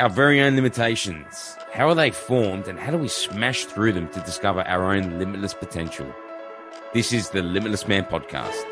Our very own limitations. How are they formed and how do we smash through them to discover our own limitless potential? This is the Limitless Man Podcast.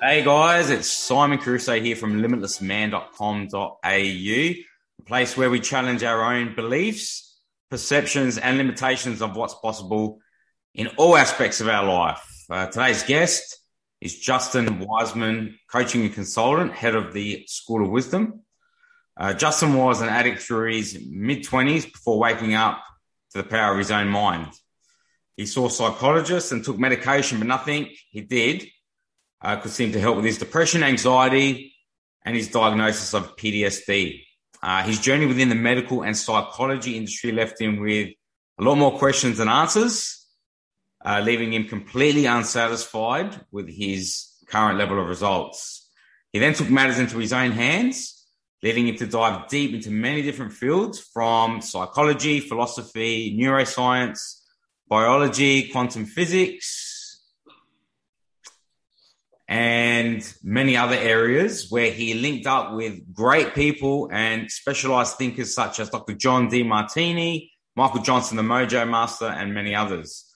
Hey guys, it's Simon Caruso here from limitlessman.com.au, a place where we challenge our own beliefs, perceptions, and limitations of what's possible in all aspects of our life. Uh, today's guest is Justin Wiseman, coaching and consultant, head of the School of Wisdom. Uh, Justin was an addict through his mid 20s before waking up to the power of his own mind. He saw psychologists and took medication, but nothing he did uh, could seem to help with his depression, anxiety, and his diagnosis of PTSD. Uh, his journey within the medical and psychology industry left him with a lot more questions than answers, uh, leaving him completely unsatisfied with his current level of results. He then took matters into his own hands, leading him to dive deep into many different fields from psychology, philosophy, neuroscience, biology, quantum physics, and many other areas where he linked up with great people and specialized thinkers such as Dr. John Demartini, Michael Johnson, the Mojo Master, and many others.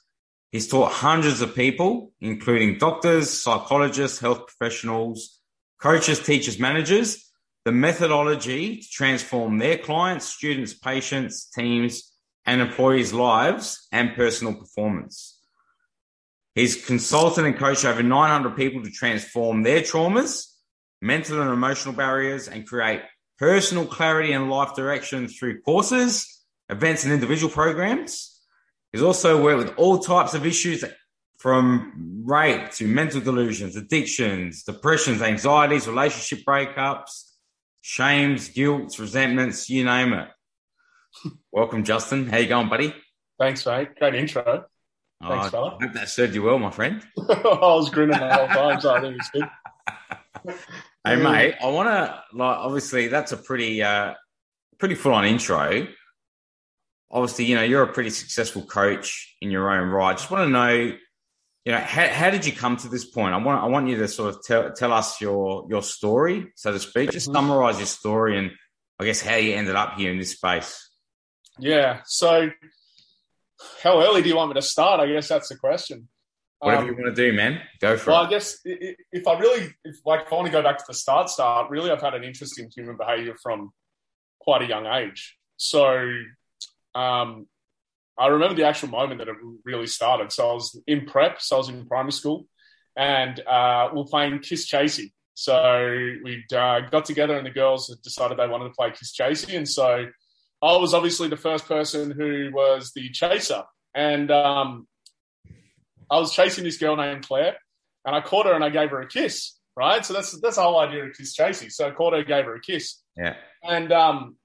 He's taught hundreds of people, including doctors, psychologists, health professionals, coaches, teachers, managers, the methodology to transform their clients, students, patients, teams, and employees' lives and personal performance. He's consulted and coached over 900 people to transform their traumas, mental and emotional barriers, and create personal clarity and life direction through courses, events, and individual programs. He's also worked with all types of issues from rape to mental delusions, addictions, depressions, anxieties, relationship breakups, shames, guilt, resentments, you name it. Welcome, Justin. How you going, buddy? Thanks, mate. Great intro. Thanks, oh, fella. I hope that served you well, my friend. I was grinning the whole time, so I think it's good. hey, mate, I want to like. Obviously, that's a pretty, uh, pretty full-on intro. Obviously, you know you're a pretty successful coach in your own right. Just want to know, you know, how, how did you come to this point? I want, I want you to sort of tell tell us your your story, so to speak. Just mm-hmm. summarize your story and I guess how you ended up here in this space. Yeah. So how early do you want me to start? I guess that's the question. Whatever um, you want to do, man. Go for well, it. Well, I guess if I really, if like, if I want to go back to the start, start, really, I've had an interest in human behavior from quite a young age. So, um, I remember the actual moment that it really started. So I was in prep, so I was in primary school, and uh, we were playing Kiss Chasey. So we uh, got together, and the girls decided they wanted to play Kiss Chasey, and so I was obviously the first person who was the chaser, and um, I was chasing this girl named Claire, and I caught her and I gave her a kiss. Right, so that's that's the whole idea of kiss chasing. So I caught her, gave her a kiss. Yeah. And um,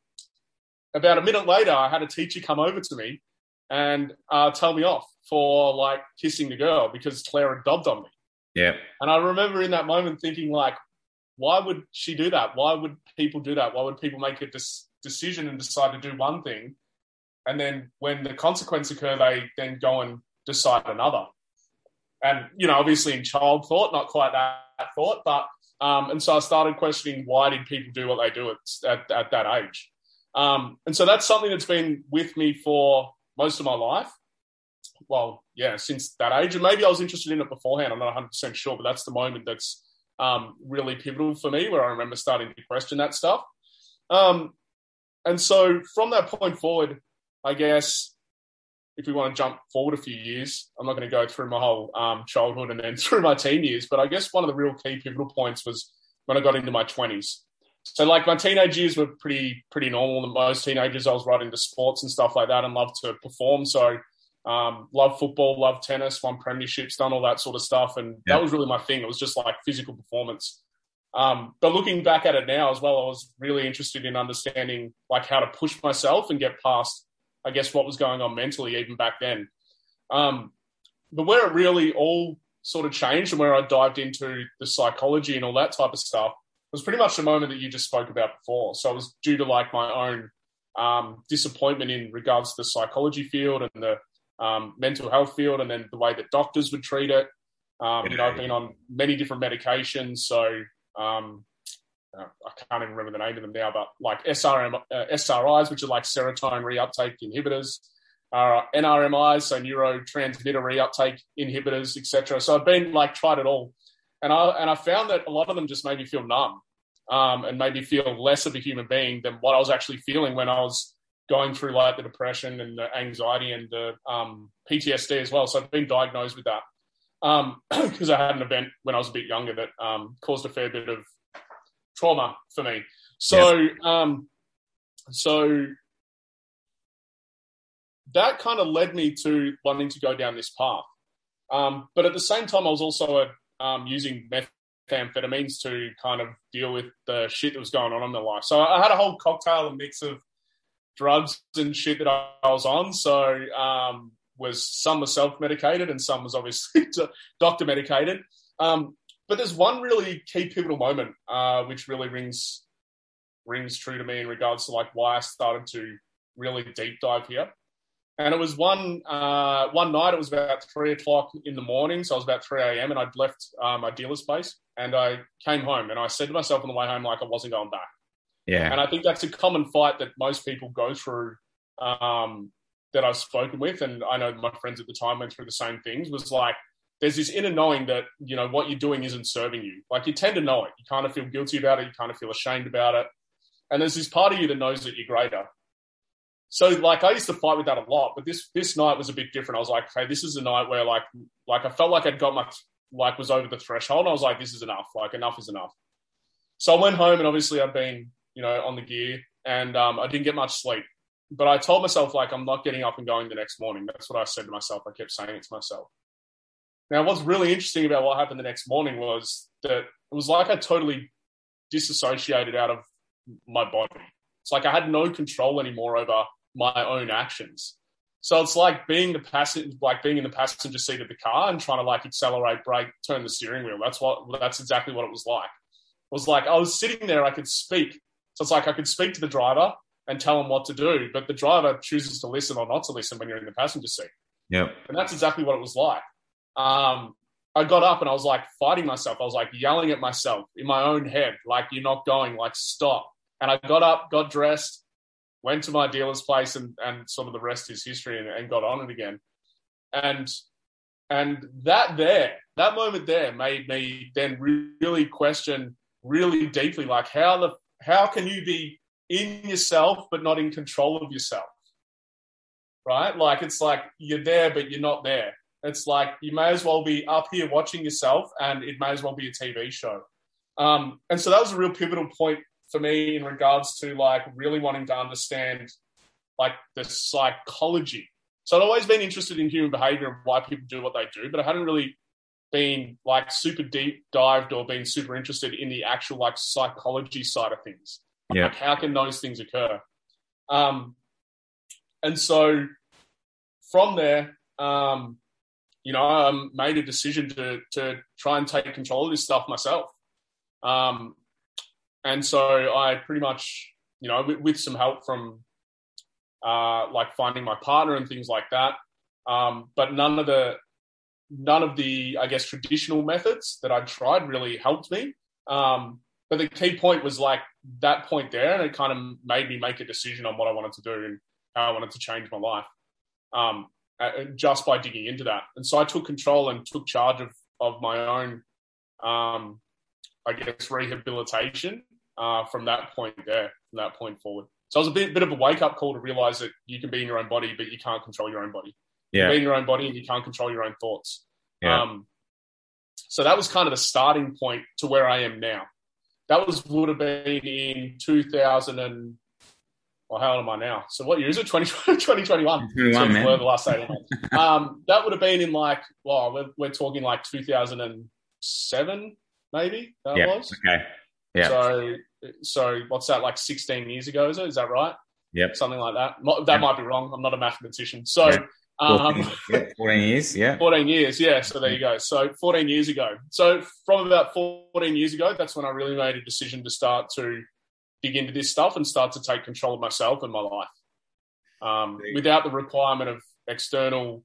about a minute later, I had a teacher come over to me and uh, tell me off for like kissing the girl because Claire had dobbed on me. Yeah. And I remember in that moment thinking like, why would she do that? Why would people do that? Why would people make a dis- decision and decide to do one thing, and then when the consequence occur, they then go and decide another. And you know, obviously in child thought, not quite that, that thought, but um, and so I started questioning why did people do what they do at, at, at that age. Um, and so that's something that's been with me for most of my life. Well, yeah, since that age, and maybe I was interested in it beforehand. I'm not 100 percent sure, but that's the moment that's um, really pivotal for me, where I remember starting to question that stuff. Um, and so from that point forward, I guess if we want to jump forward a few years, I'm not going to go through my whole um, childhood and then through my teen years, but I guess one of the real key pivotal points was when I got into my 20s. So like my teenage years were pretty pretty normal. Most teenagers, I was right into sports and stuff like that, and loved to perform. So um, love football, love tennis, won premierships, done all that sort of stuff, and yeah. that was really my thing. It was just like physical performance. Um, but looking back at it now as well, I was really interested in understanding like how to push myself and get past, I guess, what was going on mentally even back then. Um, but where it really all sort of changed and where I dived into the psychology and all that type of stuff was pretty much the moment that you just spoke about before. So it was due to like my own um, disappointment in regards to the psychology field and the um, mental health field, and then the way that doctors would treat it. Um, you know, I've been on many different medications, so um, uh, I can't even remember the name of them now, but like SRM, uh, SRIs, which are like serotonin reuptake inhibitors, uh, NRMIs, so neurotransmitter reuptake inhibitors, etc. So I've been like tried it all, and I and I found that a lot of them just made me feel numb, um, and made me feel less of a human being than what I was actually feeling when I was going through like the depression and the anxiety and the um, PTSD as well. So I've been diagnosed with that because um, I had an event when I was a bit younger that um, caused a fair bit of trauma for me. So, yeah. um, so that kind of led me to wanting to go down this path. Um, but at the same time, I was also um, using methamphetamines to kind of deal with the shit that was going on in my life. So I had a whole cocktail and mix of drugs and shit that I, was on. So um, was some were self medicated and some was obviously doctor medicated. Um, but there's one really key pivotal moment uh, which really rings rings true to me in regards to like why I started to really deep dive here. And it was one uh, one night. It was about three o'clock in the morning, so it was about three a.m. And I'd left uh, my dealer's place, and I came home, and I said to myself on the way home, like I wasn't going back. Yeah. And I think that's a common fight that most people go through. Um, that I've spoken with, and I know my friends at the time went through the same things. Was like there's this inner knowing that you know what you're doing isn't serving you. Like you tend to know it. You kind of feel guilty about it. You kind of feel ashamed about it. And there's this part of you that knows that you're greater. So like I used to fight with that a lot, but this this night was a bit different. I was like, okay, this is a night where like like I felt like I'd got my like was over the threshold. I was like, this is enough. Like enough is enough. So I went home and obviously I'd been you know on the gear and um, I didn't get much sleep. But I told myself like I'm not getting up and going the next morning. That's what I said to myself. I kept saying it to myself. Now, what's really interesting about what happened the next morning was that it was like I totally disassociated out of my body. It's like I had no control anymore over my own actions. So it's like being the passenger, like being in the passenger seat of the car and trying to like accelerate, brake, turn the steering wheel. That's what. That's exactly what it was like. It was like I was sitting there, I could speak. So it's like I could speak to the driver and tell them what to do, but the driver chooses to listen or not to listen when you're in the passenger seat. Yeah, and that's exactly what it was like um, I got up and I was like fighting myself. I was like yelling at myself in my own head, like, you're not going, like, stop. And I got up, got dressed, went to my dealer's place, and, and sort of the rest is history and, and got on it again. And and that there, that moment there made me then really question really deeply, like how the how can you be in yourself but not in control of yourself? Right? Like it's like you're there but you're not there. It's like you may as well be up here watching yourself, and it may as well be a TV show. Um, and so that was a real pivotal point for me in regards to like really wanting to understand like the psychology. So I'd always been interested in human behavior and why people do what they do, but I hadn't really been like super deep dived or been super interested in the actual like psychology side of things. Yeah. Like how can those things occur? Um, and so from there, um, you know, I made a decision to to try and take control of this stuff myself. Um, and so I pretty much, you know, with, with some help from uh, like finding my partner and things like that. Um, but none of the none of the I guess traditional methods that I tried really helped me. Um, but the key point was like that point there, and it kind of made me make a decision on what I wanted to do and how I wanted to change my life. Um, just by digging into that. And so I took control and took charge of, of my own, um, I guess, rehabilitation uh, from that point there, from that point forward. So it was a bit, bit of a wake up call to realize that you can be in your own body, but you can't control your own body. Yeah. You be in your own body and you can't control your own thoughts. Yeah. Um, so that was kind of the starting point to where I am now. That was would have been in 2000 and well, how old am I now? So what year is it? 20, 2021. 21, man. the last eight months. um, that would have been in like, well, we're, we're talking like 2007, maybe that yeah. was. Okay. Yeah. So, so what's that? Like 16 years ago, is it? Is that right? Yep. Something like that. That yep. might be wrong. I'm not a mathematician. So, yep. 14, um, 14 years. Yeah. 14 years. Yeah. So there you go. So 14 years ago. So from about 14 years ago, that's when I really made a decision to start to dig into this stuff and start to take control of myself and my life um, without the requirement of external,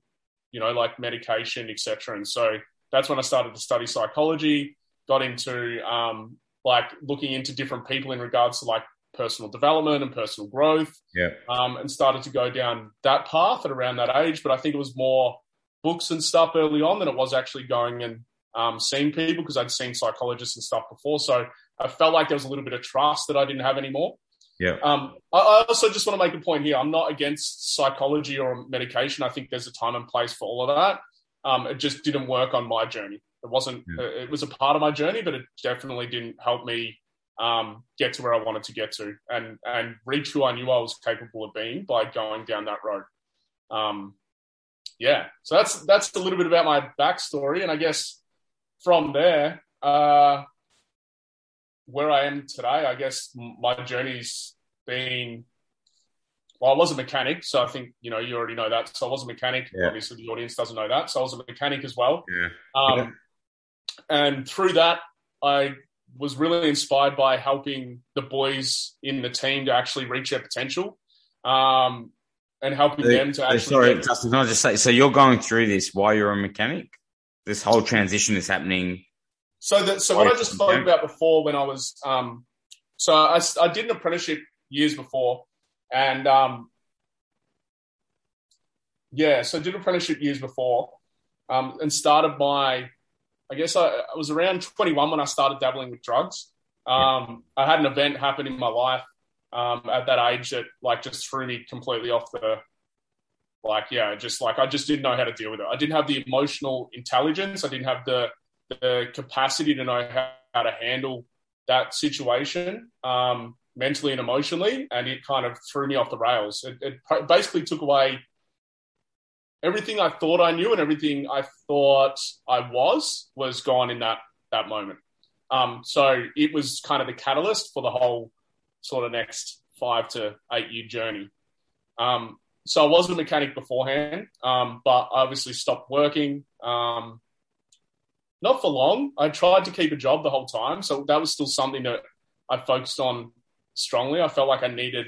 you know, like medication, etc. And so that's when I started to study psychology, got into um, like looking into different people in regards to like personal development and personal growth. Yeah. Um, and started to go down that path at around that age. But I think it was more books and stuff early on than it was actually going and um, seeing people because I'd seen psychologists and stuff before. So I felt like there was a little bit of trust that I didn't have anymore. Yeah. Um, I, I also just want to make a point here. I'm not against psychology or medication. I think there's a time and place for all of that. Um, it just didn't work on my journey. It wasn't. Yeah. It was a part of my journey, but it definitely didn't help me um, get to where I wanted to get to and and reach who I knew I was capable of being by going down that road. Um, yeah, so that's that's a little bit about my backstory, and I guess from there, uh, where I am today, I guess my journey's been. Well, I was a mechanic, so I think you know you already know that. So I was a mechanic. Yeah. Obviously, the audience doesn't know that. So I was a mechanic as well. Yeah. Um, yeah. And through that, I was really inspired by helping the boys in the team to actually reach their potential um, and helping so, them to actually. Sorry, get... Justin, can I just say, so you're going through this while you're a mechanic? This whole transition is happening. So, that, so what I just spoke about before when I was, um, so I, I did an apprenticeship years before, and um, yeah, so I did an apprenticeship years before, um, and started my I guess I, I, was around 21 when I started dabbling with drugs. Um, I had an event happen in my life um, at that age that like just threw me completely off the like yeah just like I just didn't know how to deal with it. I didn't have the emotional intelligence. I didn't have the the capacity to know how, how to handle that situation um, mentally and emotionally, and it kind of threw me off the rails. It, it basically took away everything I thought I knew and everything I thought I was was gone in that that moment. Um, so it was kind of the catalyst for the whole sort of next five to eight year journey. Um, so I was a mechanic beforehand, um, but I obviously stopped working. Um, not for long. I tried to keep a job the whole time, so that was still something that I focused on strongly. I felt like I needed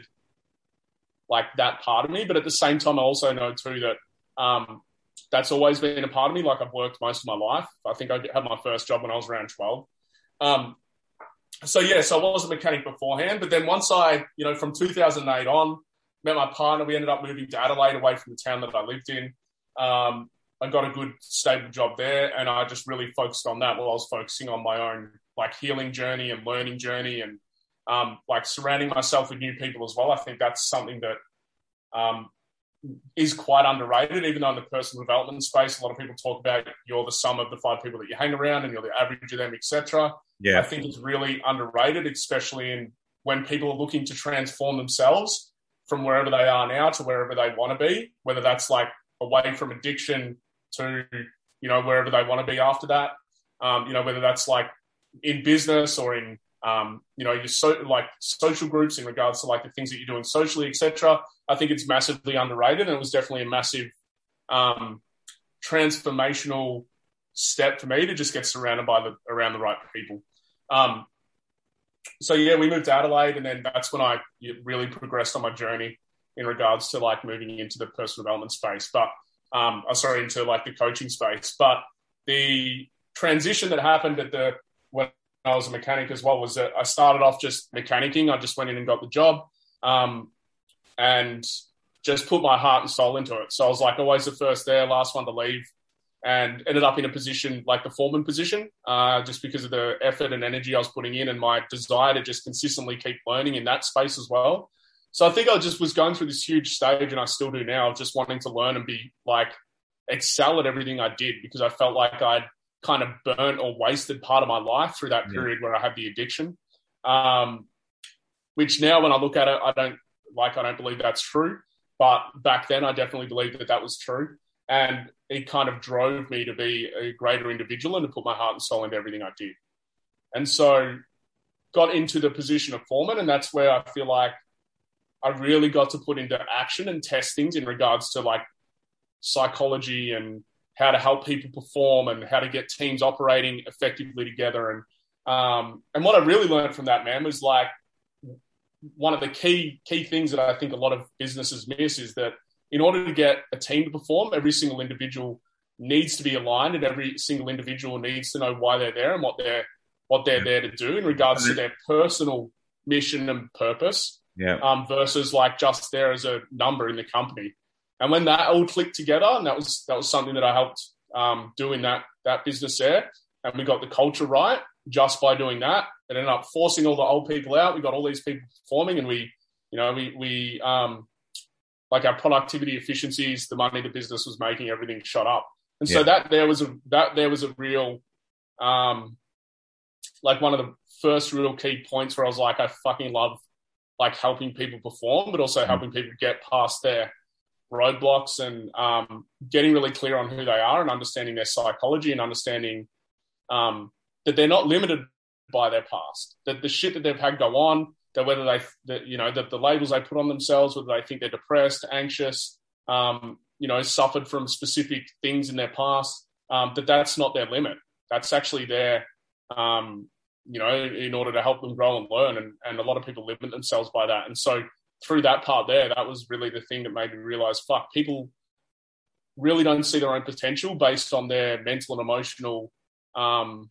like that part of me, but at the same time, I also know too that um, that's always been a part of me. Like I've worked most of my life. I think I had my first job when I was around 12. Um, so yeah, so I was a mechanic beforehand, but then once I, you know, from 2008 on, met my partner, we ended up moving to Adelaide away from the town that I lived in. Um, I got a good stable job there and I just really focused on that while I was focusing on my own like healing journey and learning journey and um, like surrounding myself with new people as well. I think that's something that um, is quite underrated, even though in the personal development space, a lot of people talk about you're the sum of the five people that you hang around and you're the average of them, etc. Yeah. I think it's really underrated, especially in when people are looking to transform themselves from wherever they are now to wherever they want to be, whether that's like away from addiction to, you know, wherever they want to be after that. Um, you know, whether that's like in business or in um, you know, your so like social groups in regards to like the things that you're doing socially, etc. I think it's massively underrated, and it was definitely a massive um, transformational step for me to just get surrounded by the around the right people. Um, so yeah, we moved to Adelaide, and then that's when I really progressed on my journey in regards to like moving into the personal development space. But um, oh, sorry, into like the coaching space. But the transition that happened at the I was a mechanic as well was that I started off just mechanicking. I just went in and got the job um, and just put my heart and soul into it. So I was like always the first there, last one to leave, and ended up in a position like the foreman position uh, just because of the effort and energy I was putting in and my desire to just consistently keep learning in that space as well. So I think I just was going through this huge stage, and I still do now, just wanting to learn and be like excel at everything I did because I felt like I'd kind of burnt or wasted part of my life through that period yeah. where I had the addiction. Um, which now, when I look at it, I don't like. I don't believe that's true. But back then, I definitely believed that that was true, and it kind of drove me to be a greater individual and to put my heart and soul into everything I did. And so, got into the position of foreman, and that's where I feel like I really got to put into action and test things in regards to like psychology and how to help people perform and how to get teams operating effectively together. And um, and what I really learned from that man was like one of the key key things that I think a lot of businesses miss is that in order to get a team to perform, every single individual needs to be aligned, and every single individual needs to know why they're there and what they're what they're there to do in regards to their personal mission and purpose. Yeah. Um, versus like just there as a number in the company. And when that all clicked together, and that was that was something that I helped um, do in that that business there, and we got the culture right just by doing that. It ended up forcing all the old people out. We got all these people performing, and we, you know, we we um, like our productivity efficiencies, the money the business was making, everything shot up. And so that there was a that there was a real, um, like one of the first real key points where I was like, I fucking love like helping people perform, but also helping people get past their roadblocks and um, getting really clear on who they are and understanding their psychology and understanding um, that they're not limited by their past. That the shit that they've had go on, that whether they, that you know, that the labels they put on themselves, whether they think they're depressed, anxious, um, you know, suffered from specific things in their past, um, that that's not their limit. That's actually their, um, you know, in order to help them grow and learn. And, and a lot of people limit themselves by that. And so through that part there, that was really the thing that made me realize, fuck, people really don't see their own potential based on their mental and emotional um,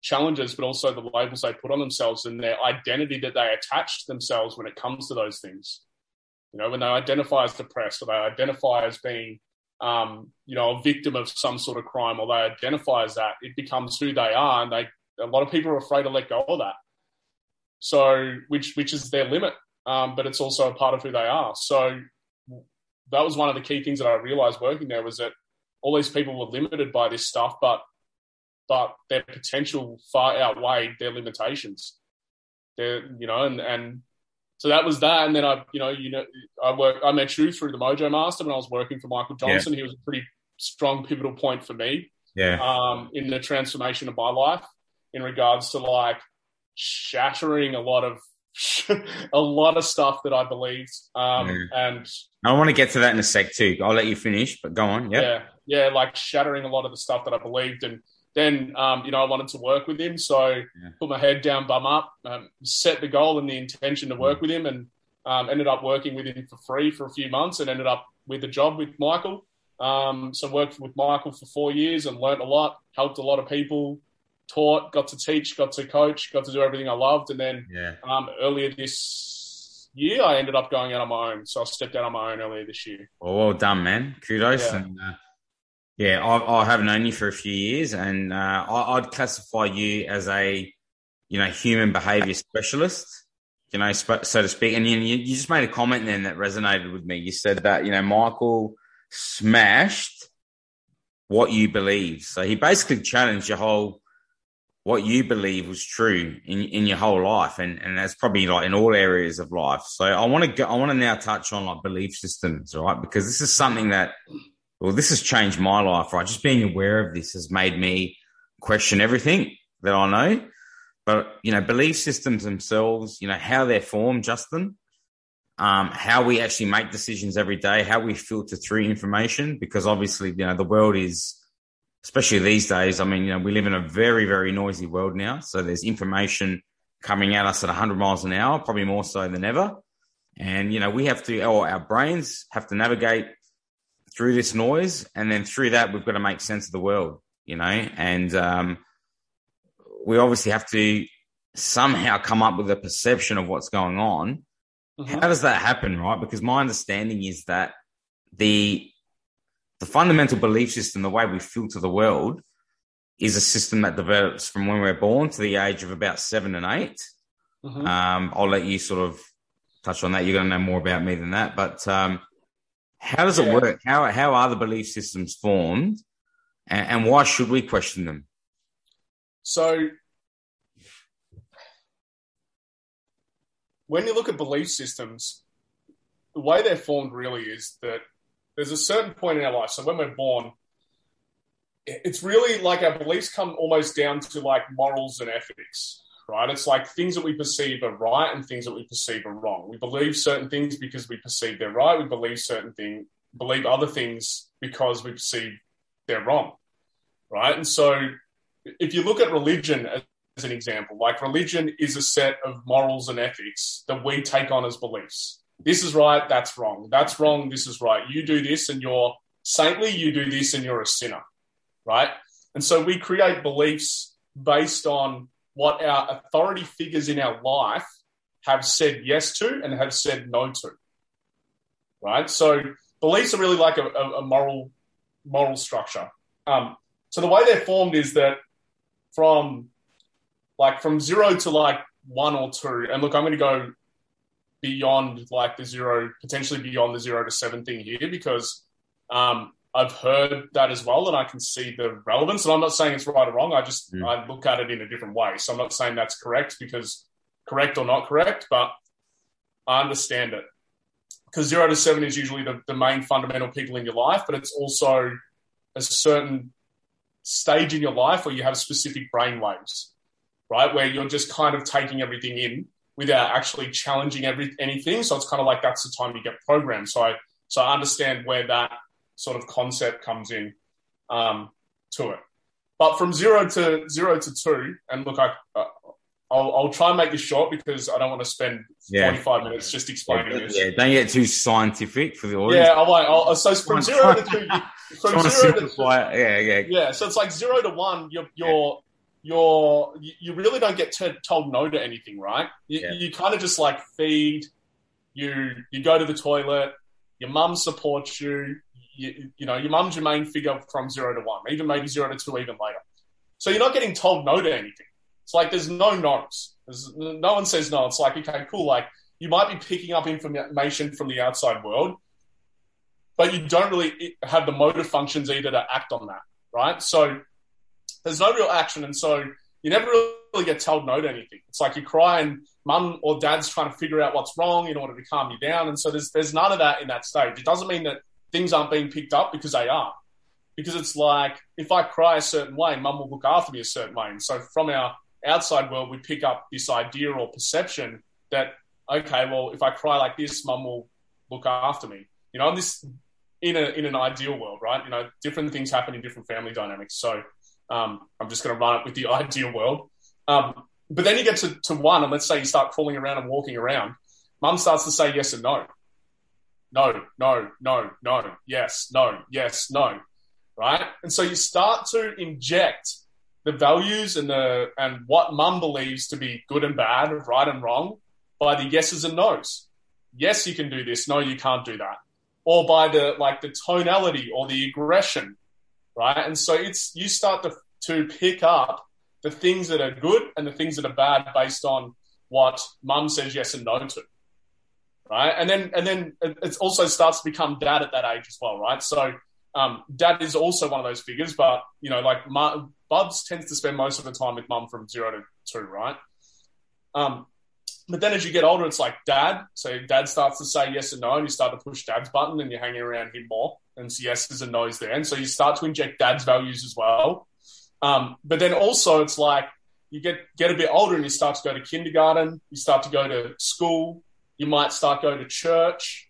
challenges, but also the labels they put on themselves and their identity that they attach to themselves when it comes to those things. You know, when they identify as depressed or they identify as being, um, you know, a victim of some sort of crime or they identify as that, it becomes who they are, and they a lot of people are afraid to let go of that. So, which which is their limit, um, but it's also a part of who they are. So, that was one of the key things that I realized working there was that all these people were limited by this stuff, but but their potential far outweighed their limitations. They're, you know, and and so that was that. And then I, you know, you know, I work. I met you through the Mojo Master when I was working for Michael Johnson. He was a pretty strong pivotal point for me Yeah. um, in the transformation of my life in regards to like shattering a lot of a lot of stuff that I believed. Um, Yeah. And I want to get to that in a sec too. I'll let you finish, but go on. Yep. yeah, yeah, like shattering a lot of the stuff that I believed. And then, um, you know, I wanted to work with him. So put my head down, bum up, um, set the goal and the intention to work with him and um, ended up working with him for free for a few months and ended up with a job with Michael. Um, so worked with Michael for four years and learnt a lot, helped a lot of people, taught, got to teach, got to coach, got to do everything I loved. And then Yeah. um, earlier this year, I ended up going out on my own. So I stepped out on my own earlier this year. Well, well done, man. Kudos. Yeah. And uh, yeah, I, I have known you for a few years, and uh, I, I'd classify you as a you know human behavior specialist, you know, so to speak. And you, you you just made a comment then that resonated with me. You said that you know Michael smashed what you believe. So he basically challenged your whole what you believe was true in in your whole life, and and that's probably like in all areas of life. So I want to go, I want to now touch on like belief systems, right? Because this is something that well, this has changed my life, right? Just being aware of this has made me question everything that I know. But you know, belief systems themselves, you know, how they're formed, Justin, um, how we actually make decisions every day, how we filter through information, because obviously, you know, the world is, especially these days. I mean, you know, we live in a very, very noisy world now. So there's information coming at us at 100 miles an hour, probably more so than ever. And you know, we have to, or our brains have to navigate through this noise, and then through that, we've got to make sense of the world. You know, and um, we obviously have to somehow come up with a perception of what's going on. How does that happen, right? Because my understanding is that the the fundamental belief system, the way we filter the world, is a system that develops from when we're born to the age of about seven and 8 Mhm. Um, I'll let you sort of touch on that. You're going to know more about me than that. But um, how does it work? How how are the belief systems formed, and, and why should we question them? So, when you look at belief systems, the way they're formed really is that there's a certain point in our life. So, when we're born, it's really like our beliefs come almost down to like morals and ethics, right? It's like things that we perceive are right and things that we perceive are wrong. We believe certain things because we perceive they're right. We believe certain things, believe other things because we perceive they're wrong, right? And so, if you look at religion as as an example. Like religion is a set of morals and ethics that we take on as beliefs. This is right, that's wrong. That's wrong, this is right. You do this and you're saintly, you do this and you're a sinner, right? And so we create beliefs based on what our authority figures in our life have said yes to and have said no to, right? So beliefs are really like a, a moral moral structure. Um, so the way they're formed is that from like from zero to like one or two, and look, I'm going to go beyond like the zero, potentially beyond the zero to seven thing here because um, I've heard that as well, and I can see the relevance. And I'm not saying it's right or wrong. I just mm. I look at it in a different way. So I'm not saying that's correct because correct or not correct, but I understand it because zero to seven is usually the, the main fundamental people in your life, but it's also a certain stage in your life where you have specific brain waves, right? Where you're just kind of taking everything in without actually challenging every anything. So it's kind of like that's the time you get programmed. So I so I understand where that sort of concept comes in um, to it. But from zero to zero to two, and look, I, uh, I'll, I'll, try and make this short because I don't want to spend yeah. 45 minutes just explaining yeah, this. Yeah, don't get too scientific for the audience. Yeah, I won't. I'll, so from zero to two, from zero to two, yeah, yeah, yeah. So it's like zero to one. You're you're you're you really don't get t- told no to anything, right? You, yeah. you kind of just like feed. You you go to the toilet. Your mum supports you. You, you know your mum's your main figure from zero to one, even maybe zero to two, even later. So you're not getting told no to anything. It's like there's no no's. There's, no one says no. It's like, okay, cool. Like you might be picking up information from the outside world, but you don't really have the motor functions either to act on that, right? So there's no real action. And so you never really get told no to anything. It's like you cry and mum or dad's trying to figure out what's wrong in order to calm you down. And so there's, there's none of that in that stage. It doesn't mean that things aren't being picked up because they are. Because it's like if I cry a certain way, mum will look after me a certain way. And so from our outside world, we pick up this idea or perception that, okay, well, if I cry like this, mum will look after me. You know, this in a in an ideal world, right? You know, different things happen in different family dynamics. So um, I'm just going to run it with the ideal world. Um, but then you get to, to one, and let's say you start crawling around and walking around. Mum starts to say yes and no. No, no, no, no, yes, no, yes, no. Right? And so you start to inject the values and the and what mum believes to be good and bad, right and wrong, by the yeses and nos. Yes, you can do this. No, you can't do that. Or by the like the tonality or the aggression, right? And so it's you start to to pick up the things that are good and the things that are bad based on what mum says yes and no to, right? And then and then it also starts to become dad at that age as well, right? So um, dad is also one of those figures, but you know, like Bubs tends to spend most of the time with mum from zero to two, right? Um, but then as you get older, it's like dad. So dad starts to say yes and no, and you start to push dad's button, and you're hanging around him more, and it's yeses and no's there, and so you start to inject dad's values as well. Um, but then also, it's like you get get a bit older, and you start to go to kindergarten, you start to go to school, you might start going to church.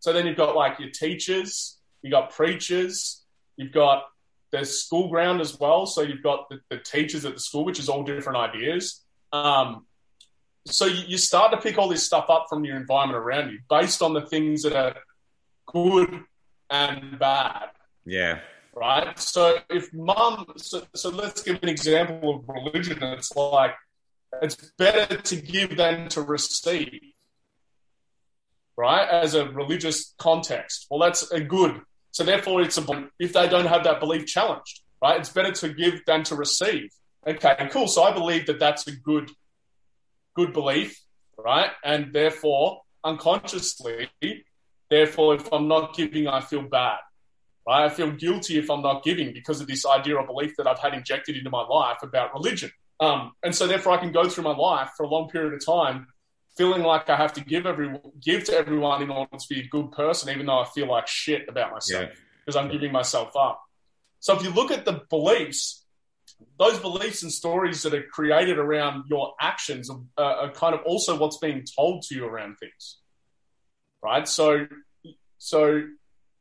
So then you've got like your teachers, you've got preachers, you've got the school ground as well. So you've got the, the teachers at the school, which is all different ideas. Um, so you, you, start to pick all this stuff up from your environment around you based on the things that are good and bad. Yeah. Right. So if mum, so, so let's give an example of religion. It's like it's better to give than to receive right, as a religious context. Well, that's a good. So therefore, it's a if they don't have that belief challenged, right? It's better to give than to receive. Okay, cool. So I believe that that's a good, good belief, right? And therefore, unconsciously, therefore, if I'm not giving, I feel bad, right? I feel guilty if I'm not giving because of this idea or belief that I've had injected into my life about religion. Um, and so therefore, I can go through my life for a long period of time feeling like I have to give every give to everyone in order to be a good person, even though I feel like shit about myself because yeah. I'm giving myself up. So if you look at the beliefs, those beliefs and stories that are created around your actions are, are kind of also what's being told to you around things, right? So, so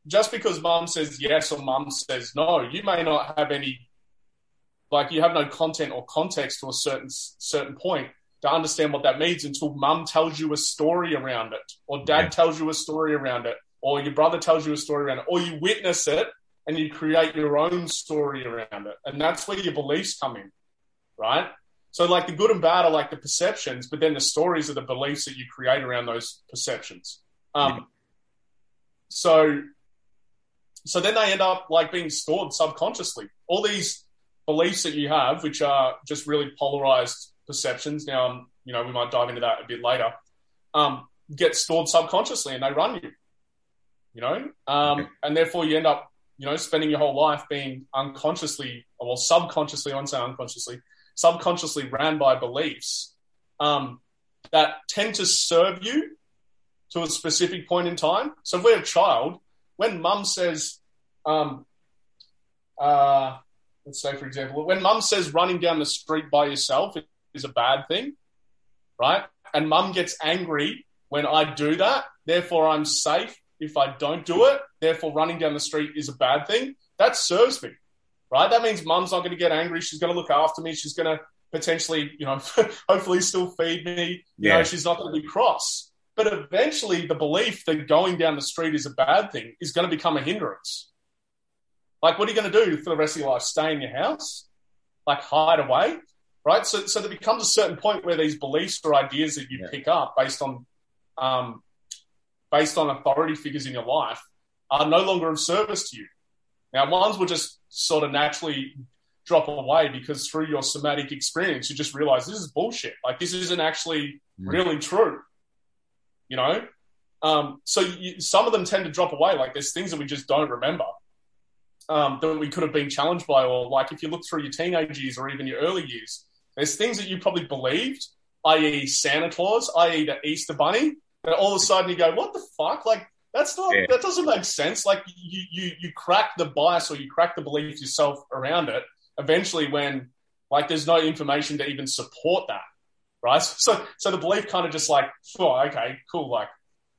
just because mum says yes or mum says no, you may not have any like you have no content or context to a certain certain point to understand what that means until mum tells you a story around it, or dad yeah. tells you a story around it, or your brother tells you a story around it, or you witness it and you create your own story around it. And that's where your beliefs come in, right? So, like the good and bad are like the perceptions, but then the stories are the beliefs that you create around those perceptions. Um, yeah. So, so then they end up like being stored subconsciously. All these beliefs that you have, which are just really polarized perceptions. Now, um, you know, we might dive into that a bit later. Um, get stored subconsciously, and they run you. You know, um, and therefore you end up, you know, spending your whole life being unconsciously, well, subconsciously, I won't say unconsciously, subconsciously ran by beliefs um, that tend to serve you to a specific point in time. So if we're a child, when mum says, um, uh, let's say, for example, when mum says running down the street by yourself is a bad thing, right? And mum gets angry when I do that, therefore I'm safe if I don't do it, therefore running down the street is a bad thing. That serves me, right? That means mum's not going to get angry. She's going to look after me. She's going to potentially, you know, hopefully still feed me. You yeah. know, she's not going to be cross. But eventually, the belief that going down the street is a bad thing is going to become a hindrance. Like, what are you going to do for the rest of your life? Stay in your house? Like, hide away? Right? So, so there becomes a certain point where these beliefs or ideas that you yeah. pick up based on, um, based on authority figures in your life are no longer of service to you. Now, ones will just sort of naturally drop away because through your somatic experience, you just realize this is bullshit. Like, this isn't actually mm. really true. You know? Um, so you, some of them tend to drop away. Like, there's things that we just don't remember um, that we could have been challenged by, or like if you look through your teenage years or even your early years, there's things that you probably believed, i.e., Santa Claus, i.e., the Easter Bunny, and all of a sudden you go, "What the fuck?" Like that's not yeah. that doesn't make sense. Like you you you crack the bias or you crack the belief yourself around it. Eventually, when like there's no information to even support that, right? So so the belief kind of just like, oh, okay, cool. Like,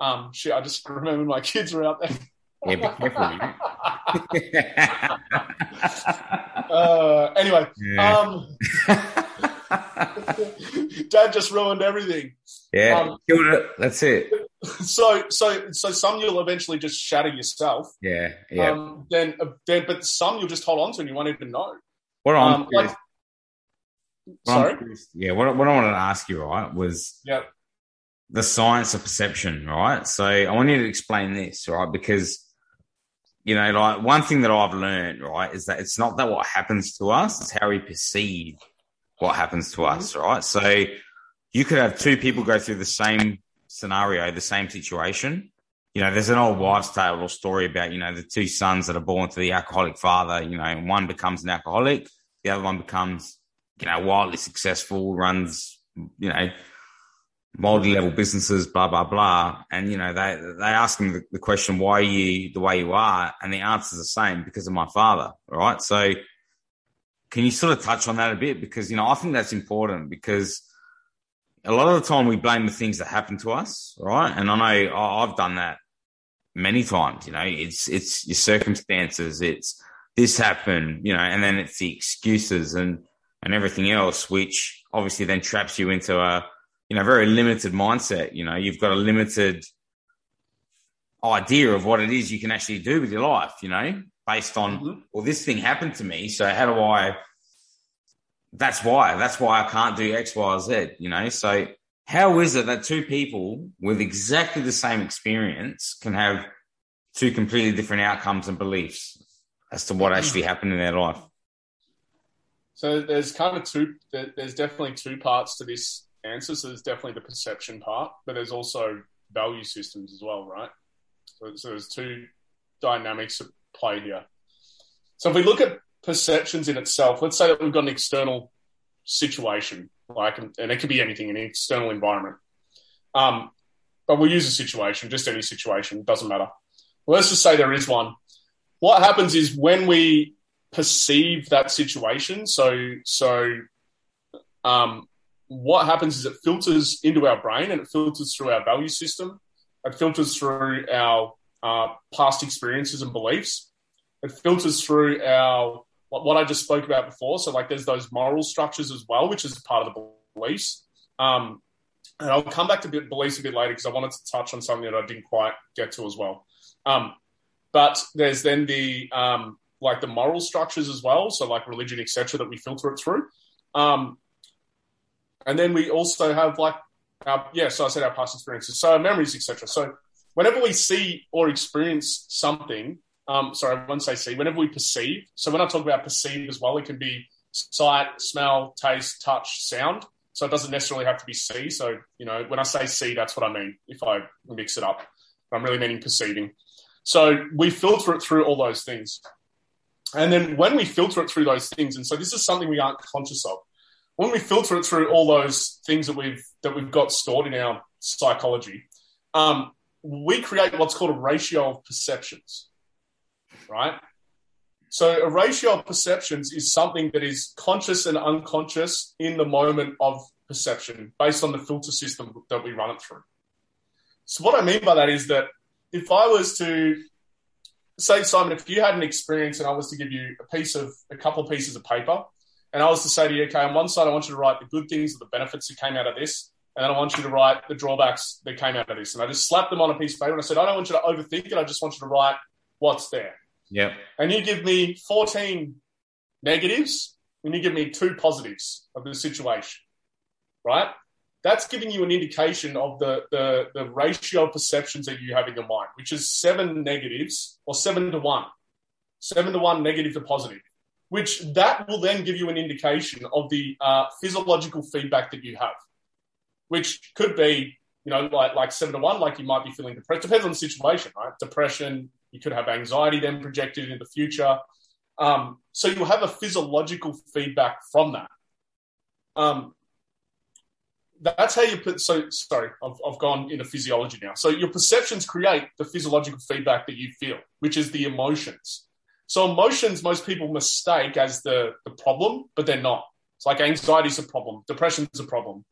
um, shit, I just remember my kids were out there. Yeah, be careful. uh, anyway, yeah. um, Dad just ruined everything. Yeah, um, killed it. That's it. So, so, so some you'll eventually just shatter yourself. Yeah, yeah. Um, then, uh, then, but some you'll just hold on to and you won't even know. What I'm um, like, sorry. yeah, what, what I wanted to ask you right was yeah the science of perception, right? So I want you to explain this, right? Because you know, like one thing that I've learned, right, is that it's not that what happens to us, it's how we perceive what happens to us, mm-hmm. right? So you could have two people go through the same scenario, the same situation. You know, there's an old wives' tale or story about, you know, the two sons that are born to the alcoholic father, you know, and one becomes an alcoholic, the other one becomes, you know, wildly successful, runs, you know, multi-level businesses, blah blah blah. And you know, they they ask him the, question, "Why are you the way you are?" And the answer's the same because of my father. Right. So, can you sort of touch on that a bit? Because you know, I think that's important because a lot of the time we blame the things that happen to us, right? And I know I've done that many times. You know, it's it's your circumstances, it's this happened, you know, and then it's the excuses and and everything else, which obviously then traps you into a you know, very limited mindset. You know, you've got a limited idea of what it is you can actually do with your life, you know, based on, mm-hmm. well, this thing happened to me. So how do I, that's why, that's why I can't do X, Y, or Z, you know? So how is it that two people with exactly the same experience can have two completely different outcomes and beliefs as to what mm-hmm. actually happened in their life? So there's kind of two, there's definitely two parts to this answer. So there's definitely the perception part, but there's also value systems as well, right? So, so there's two dynamics at play here. So if we look at perceptions in itself, let's say that we've got an external situation, like, and it could be anything, an external environment. Um, but we'll use a situation, just any situation, doesn't matter. Well, let's just say there is one. What happens is when we perceive that situation, so so um, what happens is it filters into our brain and it filters through our value system. It filters through our uh, past experiences and beliefs. It filters through our what I just spoke about before. So like there's those moral structures as well, which is part of the beliefs. Um, and I'll come back to beliefs a bit later because I wanted to touch on something that I didn't quite get to as well. Um, but there's then the um, like the moral structures as well, so like religion, etc., that we filter it through. Um, and then we also have like our, yeah, so I said our past experiences, so our memories, etc. So whenever we see or experience something, um, sorry, I say see, whenever we perceive, so when I talk about perceive as well, it can be sight, smell, taste, touch, sound. So it doesn't necessarily have to be see. So, you know, when I say see, that's what I mean if I mix it up. I'm really meaning perceiving. So we filter it through all those things. And then when we filter it through those things, and so this is something we aren't conscious of, when we filter it through all those things that we've that we've got stored in our psychology, um, we create what's called a ratio of perceptions, right? So a ratio of perceptions is something that is conscious and unconscious in the moment of perception based on the filter system that we run it through. So what I mean by that is that if I was to say, Simon, if you had an experience and I was to give you a piece of a couple of pieces of paper, and I was to say to you, okay, on one side I want you to write the good things, or the benefits that came out of this, and then I want you to write the drawbacks that came out of this. And I just slapped them on a piece of paper and I said, I don't want you to overthink it. I just want you to write what's there. Yeah. And you give me 14 negatives and you give me two positives of the situation, right? That's giving you an indication of the, the, the ratio of perceptions that you have in your mind, which is seven negatives or seven to one, seven to one negative to positive, which that will then give you an indication of the uh, physiological feedback that you have which could be, you know, like, like seven to one, like you might be feeling depressed. Depends on the situation, right? Depression, you could have anxiety then projected in the future. Um, so you'll have a physiological feedback from that. Um, that's how you put. So sorry, I've, I've gone into physiology now. So your perceptions create the physiological feedback that you feel, which is the emotions. So emotions, most people mistake as the the problem, but they're not. It's like anxiety is a problem, depression is a problem,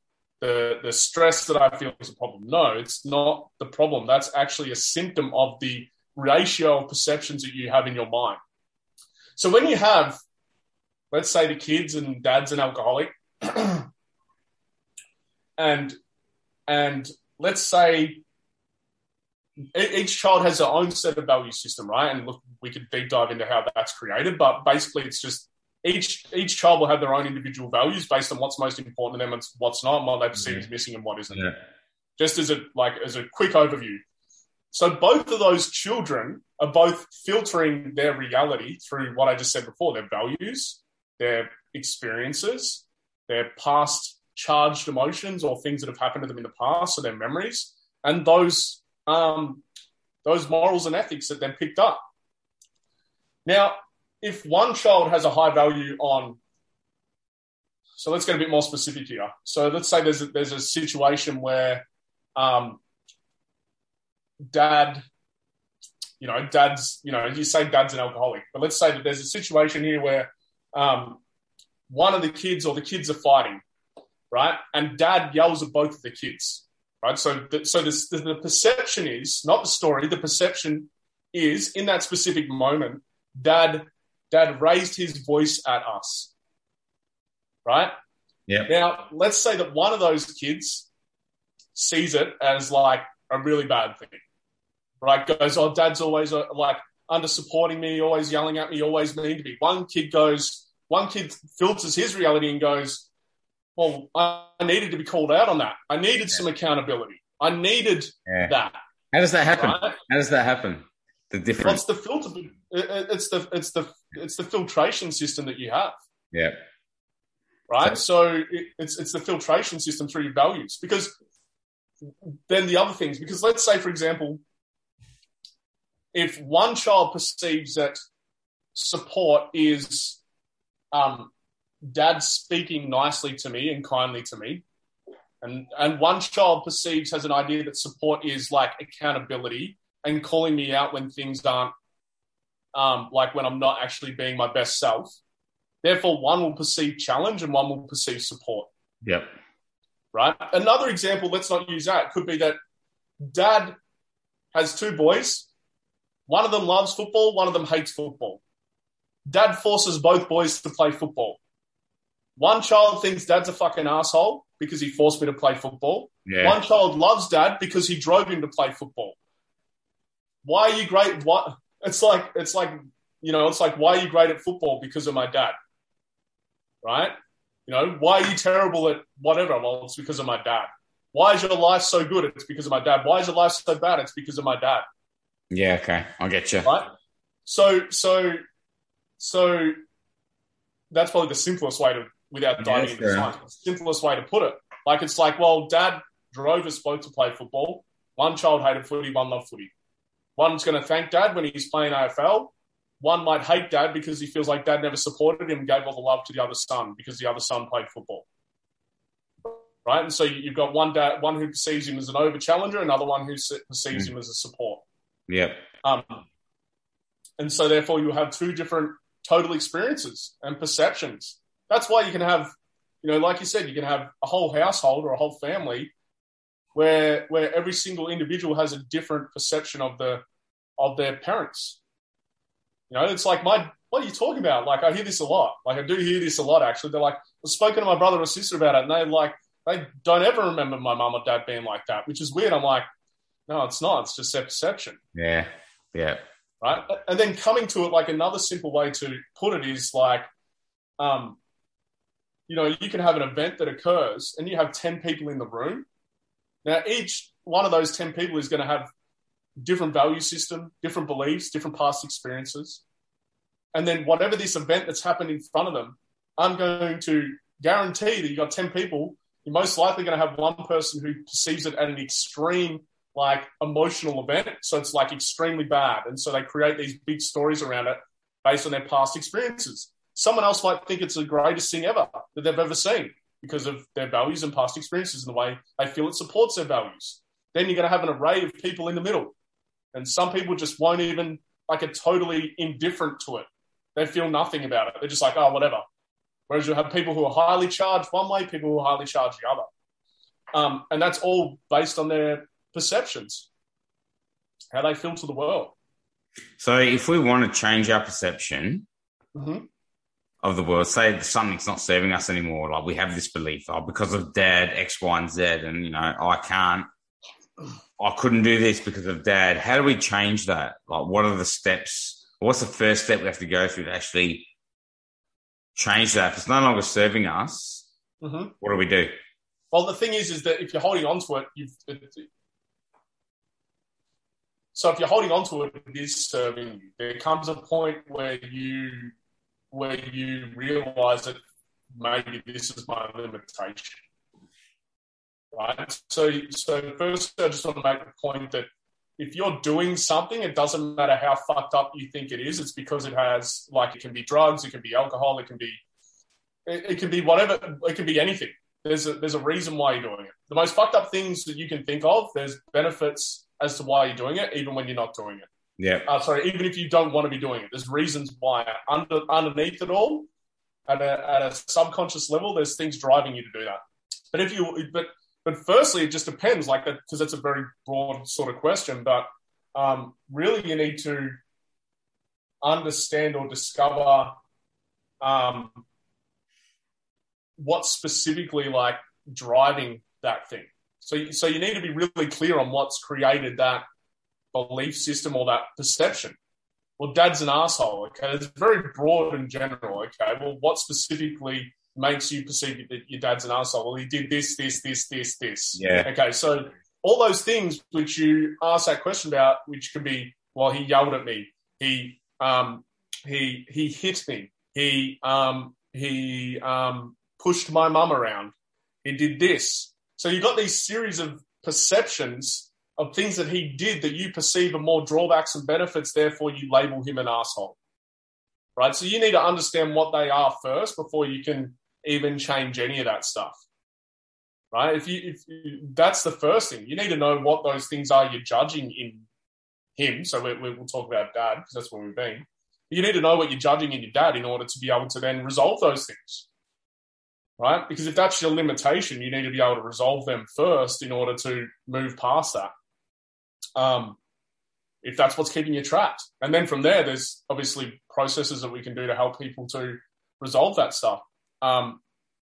the, the stress that I feel is a problem. No, it's not the problem. That's actually a symptom of the ratio of perceptions that you have in your mind. So when you have, let's say, the kids and dad's an alcoholic, and and let's say each child has their own set of value system, right? And look, we could deep dive into how that's created, but basically, it's just each each child will have their own individual values based on what's most important to them and what's not, and what they perceive is missing and what isn't. Yeah. Just as a like as a quick overview. So both of those children are both filtering their reality through what I just said before, their values, their experiences, their past charged emotions or things that have happened to them in the past, or their memories, and those um, those morals and ethics that they've picked up. Now, if one child has a high value on so let's get a bit more specific here. So let's say there's a, there's a situation where um, dad, you know, dad's, you know, you say dad's an alcoholic, but let's say that there's a situation here where um, one of the kids or the kids are fighting, right? And dad yells at both of the kids, right? So, the, so this, the, the perception is not the story. The perception is in that specific moment, dad dad raised his voice at us. Right? Yeah. Now, let's say that one of those kids sees it as like a really bad thing. Right? Goes, oh, dad's always uh, like under supporting me, always yelling at me, always mean to me. One kid goes, one kid filters his reality and goes, well, I needed to be called out on that. I needed yeah. some accountability. I needed yeah. that. How does that happen? Right? How does that happen? The difference. Well, it's the filter. It's the it's the it's the filtration system that you have. Yeah. Right. So, so it, it's it's the filtration system through your values because then the other things because let's say for example, if one child perceives that support is um, dad speaking nicely to me and kindly to me, and and one child perceives has an idea that support is like accountability and calling me out when things aren't um, like when I'm not actually being my best self. Therefore, one will perceive challenge and one will perceive support. Yep. Right. Another example, let's not use that, could be that dad has two boys. One of them loves football, one of them hates football. dad forces both boys to play football. One child thinks dad's a fucking asshole because he forced me to play football. Yeah. One child loves dad because he drove him to play football. Why are you great? What? It's like it's like you know, it's like why are you great at football because of my dad, right? You know, why are you terrible at whatever? Well, it's because of my dad. Why is your life so good? It's because of my dad. Why is your life so bad? It's because of my dad. Yeah, okay. I'll get you. Right? So, so, so that's probably the simplest way to, without diving into science, simplest way to put it. Like, it's like, well, dad drove us both to play football. One child hated footy, one loved footy. One's going to thank dad when he's playing AFL. One might hate dad because he feels like dad never supported him and gave all the love to the other son because the other son played football. Right? And so you- you've got one dad, one who perceives him as an over challenger, another one who perceives Mm. him as a support. Yep. Um, and so therefore you have two different total experiences and perceptions. That's why you can have, you know, like you said, you can have a whole household or a whole family where where every single individual has a different perception of the of their parents. You know, it's like my what are you talking about? Like I hear this a lot. Like I do hear this a lot actually. They're like, I've spoken to my brother or sister about it, and they like they don't ever remember my mum or dad being like that, which is weird. I'm like, no, it's not. It's just their perception Yeah. Yeah. right? And then coming to it, like another simple way to put it is like, um, you know, you can have an event that occurs and you have 10 people in the room. Now, each one of those 10 people is going to have different value system, different beliefs, different past experiences. And then whatever this event that's happened in front of them, I'm going to guarantee that you've got 10 people, you're most likely going to have one person who perceives it at an extreme like emotional event. So it's like extremely bad. And so they create these big stories around it based on their past experiences. Someone else might think it's the greatest thing ever that they've ever seen because of their values and past experiences and the way they feel it supports their values. Then you're going to have an array of people in the middle. And some people just won't even, like, are totally indifferent to it. They feel nothing about it. They're just like, oh, whatever. Whereas you'll have people who are highly charged one way, people who are highly charged the other. Um, and that's all based on their perceptions, how they filter the world. So if we want to change our perception Mm-hmm. Of the world, say something's not serving us anymore, like we have this belief, oh, because of dad, X, Y, and Z, and you know, I can't, I couldn't do this because of dad. How do we change that? Like, what are the steps? What's the first step we have to go through to actually change that? If it's no longer serving us, Mm-hmm. what do we do? Well, the thing is, is that if you're holding on to it, you've. So if you're holding on to it, it is serving you. There comes a point where you, where you realise that maybe this is my limitation. Right. So, so first, I just want to make the point that if you're doing something, it doesn't matter how fucked up you think it is. It's because it has, like, it can be drugs, it can be alcohol, it can be, it, it can be whatever, it can be anything. There's a, there's a reason why you're doing it. The most fucked up things that you can think of, there's benefits as to why you're doing it, even when you're not doing it. Yeah. Uh, sorry, even if you don't want to be doing it, there's reasons why. Under, underneath it all, at a, at a subconscious level, there's things driving you to do that. But if you, but but firstly, it just depends, like that, because that's a very broad sort of question. But um, really, you need to understand or discover um, what's specifically like driving that thing. So, so you need to be really clear on what's created that belief system or that perception. Well, dad's an asshole. Okay, it's very broad and general. Okay, well, what specifically makes you perceive that your dad's an asshole? Well, he did this, this, this, this, this. Yeah. Okay, so all those things which you ask that question about, which can be, well, he yelled at me, he um, he he hit me, he um, he um, pushed my mum around, he did this. So you got these series of perceptions of things that he did that you perceive are more drawbacks and benefits. Therefore, you label him an asshole. Right. So you need to understand what they are first before you can even change any of that stuff right? If you, if you, that's the first thing, you need to know what those things are you're judging in him. So we, we, we'll talk about dad because that's where we've been. You need to know what you're judging in your dad in order to be able to then resolve those things, right? Because if that's your limitation, you need to be able to resolve them first in order to move past that. Um, if that's what's keeping you trapped. And then from there, there's obviously processes that we can do to help people to resolve that stuff um,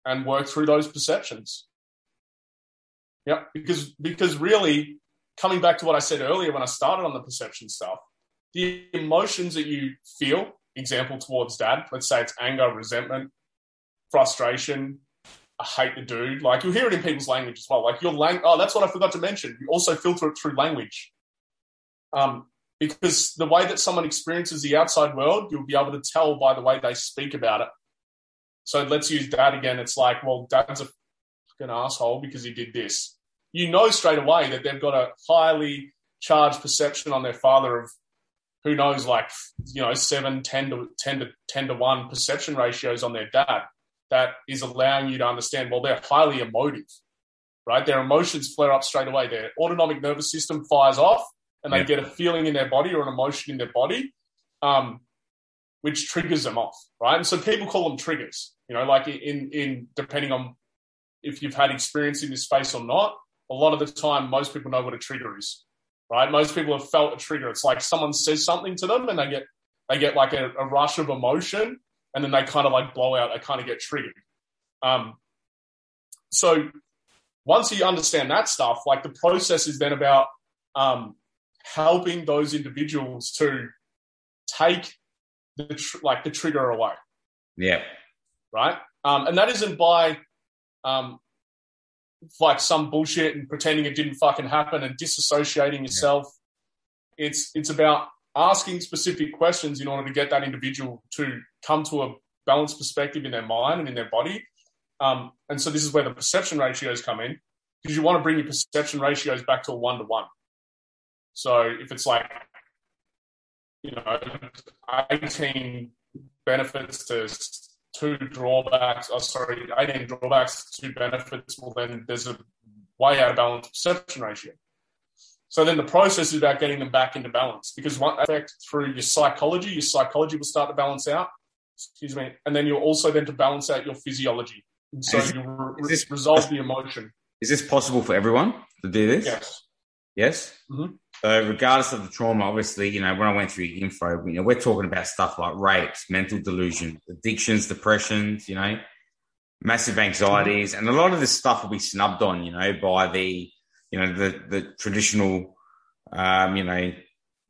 and work through those perceptions. Yeah, because because really, coming back to what I said earlier when I started on the perception stuff, the emotions that you feel, example towards dad, let's say it's anger, resentment, frustration, I hate the dude. Like you'll hear it in people's language as well. Like your lang oh, that's what I forgot to mention. You also filter it through language. Um, because the way that someone experiences the outside world, you'll be able to tell by the way they speak about it. So let's use dad again. It's like, well, dad's a fucking asshole because he did this. You know straight away that they've got a highly charged perception on their father of who knows, like, you know, seven, 10 to 10 to 10 to one perception ratios on their dad that is allowing you to understand, well, they're highly emotive, right? Their emotions flare up straight away. Their autonomic nervous system fires off and they yeah. get a feeling in their body or an emotion in their body, um, which triggers them off, right? And so people call them triggers, you know, like in, in depending on if you've had experience in this space or not, a lot of the time, most people know what a trigger is, right? Most people have felt a trigger. It's like someone says something to them and they get, they get like a, a rush of emotion and then they kind of like blow out, they kind of get triggered. Um, so once you understand that stuff, like the process is then about um, helping those individuals to take the tr- like the trigger away. Yeah. Right. Um, and that isn't by um, like some bullshit and pretending it didn't fucking happen and disassociating yourself. Yeah. It's it's about asking specific questions in order to get that individual to come to a balanced perspective in their mind and in their body. Um, and so this is where the perception ratios come in because you want to bring your perception ratios back to a one to one. So if it's like, you know, 18 benefits to two drawbacks, oh, sorry, 18 drawbacks, two benefits, well, then there's a way out of balance perception ratio. So then the process is about getting them back into balance because one effect through your psychology, your psychology will start to balance out. Excuse me. And then you'll also then to balance out your physiology. And so you re- this, resolve the emotion. Is this possible for everyone to do this? Yes. Yes? Mm-hmm. So regardless of the trauma, obviously, you know, when I went through info, you know, we're talking about stuff like rapes, mental delusion, addictions, depressions, you know, massive anxieties, and a lot of this stuff will be snubbed on, you know, by the you know, the, the traditional, um, you know,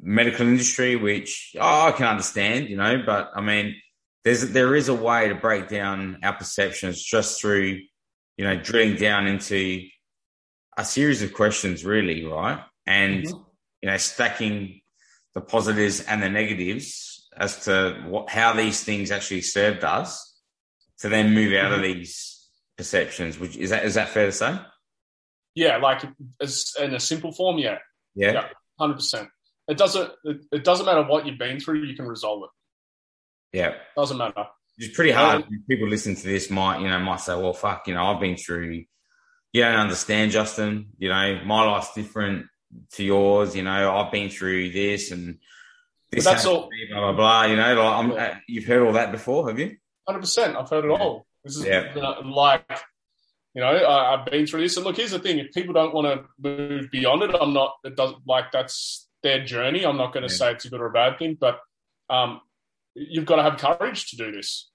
medical industry, which oh, I can understand, you know, but I mean, there's, there is a way to break down our perceptions just through, you know, drilling down into a series of questions, really, right? And, mm-hmm. you know, stacking the positives and the negatives as to what, how these things actually served us to then move out mm-hmm. of these perceptions. Which is that, is that fair to say? Yeah, like as in a simple form, yeah. Yeah. Hundred percent. It doesn't it, it, doesn't matter what you've been through, you can resolve it. Yeah. Doesn't matter. It's pretty hard. Um, People listening to this might, you know, might say, Well fuck, you know, I've been through you don't understand, Justin. You know, my life's different to yours, you know, I've been through this and this that's all blah blah blah. You know, like, yeah. you've heard all that before, have you? Hundred percent. I've heard it yeah. all. This is yeah. like you know, I, have been through this. And look, here's the thing: if people don't want to move beyond it, I'm not. It doesn't like that's their journey. I'm not going to yeah. say it's a good or a bad thing, but um, you've got to have courage to do this.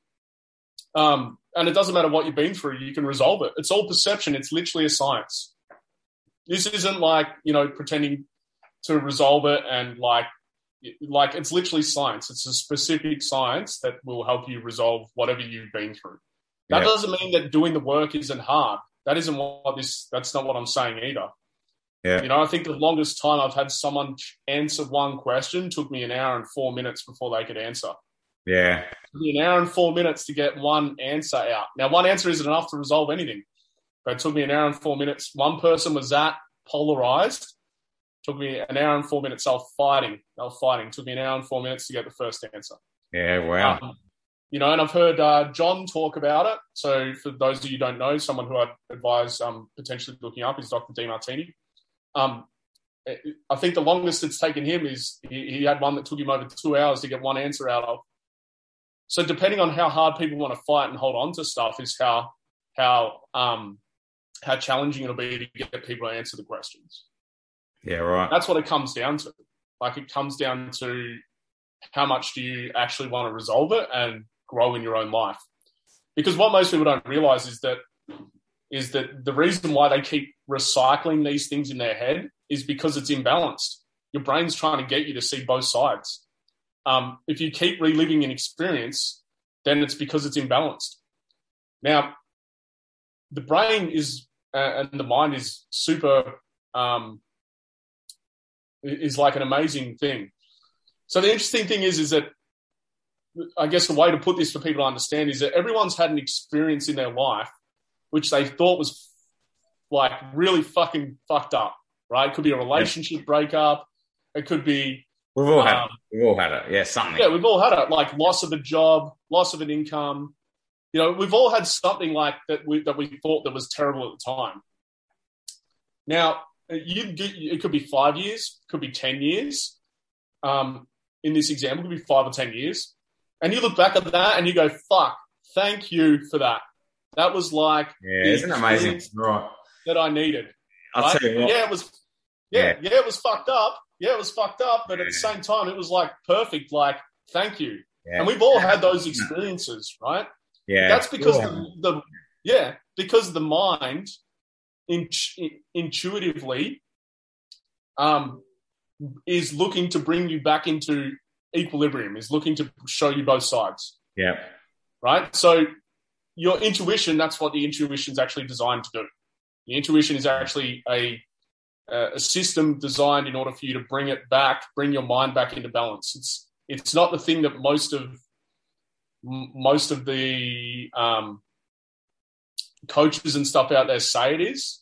Um, and it doesn't matter what you've been through; you can resolve it. It's all perception. It's literally a science. This isn't like you know pretending to resolve it and like like it's literally science. It's a specific science that will help you resolve whatever you've been through. That yeah. doesn't mean that doing the work isn't hard. That isn't what this. That's not what I'm saying either. Yeah. You know, I think the longest time I've had someone answer one question took me an hour and four minutes before they could answer. Yeah. an hour and four minutes to get one answer out. Now, one answer isn't enough to resolve anything, but it took me an hour and four minutes. One person was that polarized. Took me an hour and four minutes. They were fighting. They were fighting. It took me an hour and four minutes to get the first answer. Yeah, wow. Um, you know, and I've heard uh, John talk about it. So for those of you who don't know, someone who I'd advise um, potentially looking up is Dr. Demartini. Um, I think the longest it's taken him is he, he, had one that took him over two hours to get one answer out of. So depending on how hard people want to fight and hold on to stuff is how how um, how challenging it'll be to get people to answer the questions. Yeah, right. That's what it comes down to. Like it comes down to how much do you actually want to resolve it and grow in your own life. Because what most people don't realize is that is that the reason why they keep recycling these things in their head is because it's imbalanced. Your brain's trying to get you to see both sides. Um, if you keep reliving an experience, then it's because it's imbalanced. Now, the brain is uh, and the mind is super um, is like an amazing thing. So the interesting thing is, is that I guess the way to put this for people to understand is that everyone's had an experience in their life which they thought was like really fucking fucked up, right? It could be a relationship yeah. breakup. It could be. We've all um, had it. We've all had it. Yeah, something. Yeah, we've all had it. Like loss of a job, loss of an income. You know, we've all had something like that we, that we thought that was terrible at the time. Now, you it could be five years, could be ten years. Um, in this example, it could be five or ten years, and you look back at that and you go, "Fuck, thank you for that." That was like yeah, isn't amazing? Right. That I needed. I'll right? tell you what. Yeah, it was. Yeah, yeah, yeah, it was fucked up. Yeah, it was fucked up, but at the same time, it was like perfect. Like, thank you. Yeah. And we've all had those experiences, right? Yeah. That's because the, the, yeah because the mind in, intuitively um, is looking to bring you back into equilibrium. Is looking to show you both sides. Yeah. Right. So your intuition, that's what the intuition is actually designed to do. The intuition is actually a, a system designed in order for you to bring it back, bring your mind back into balance. It's, it's not the thing that most of, most of the um, coaches and stuff out there say it is.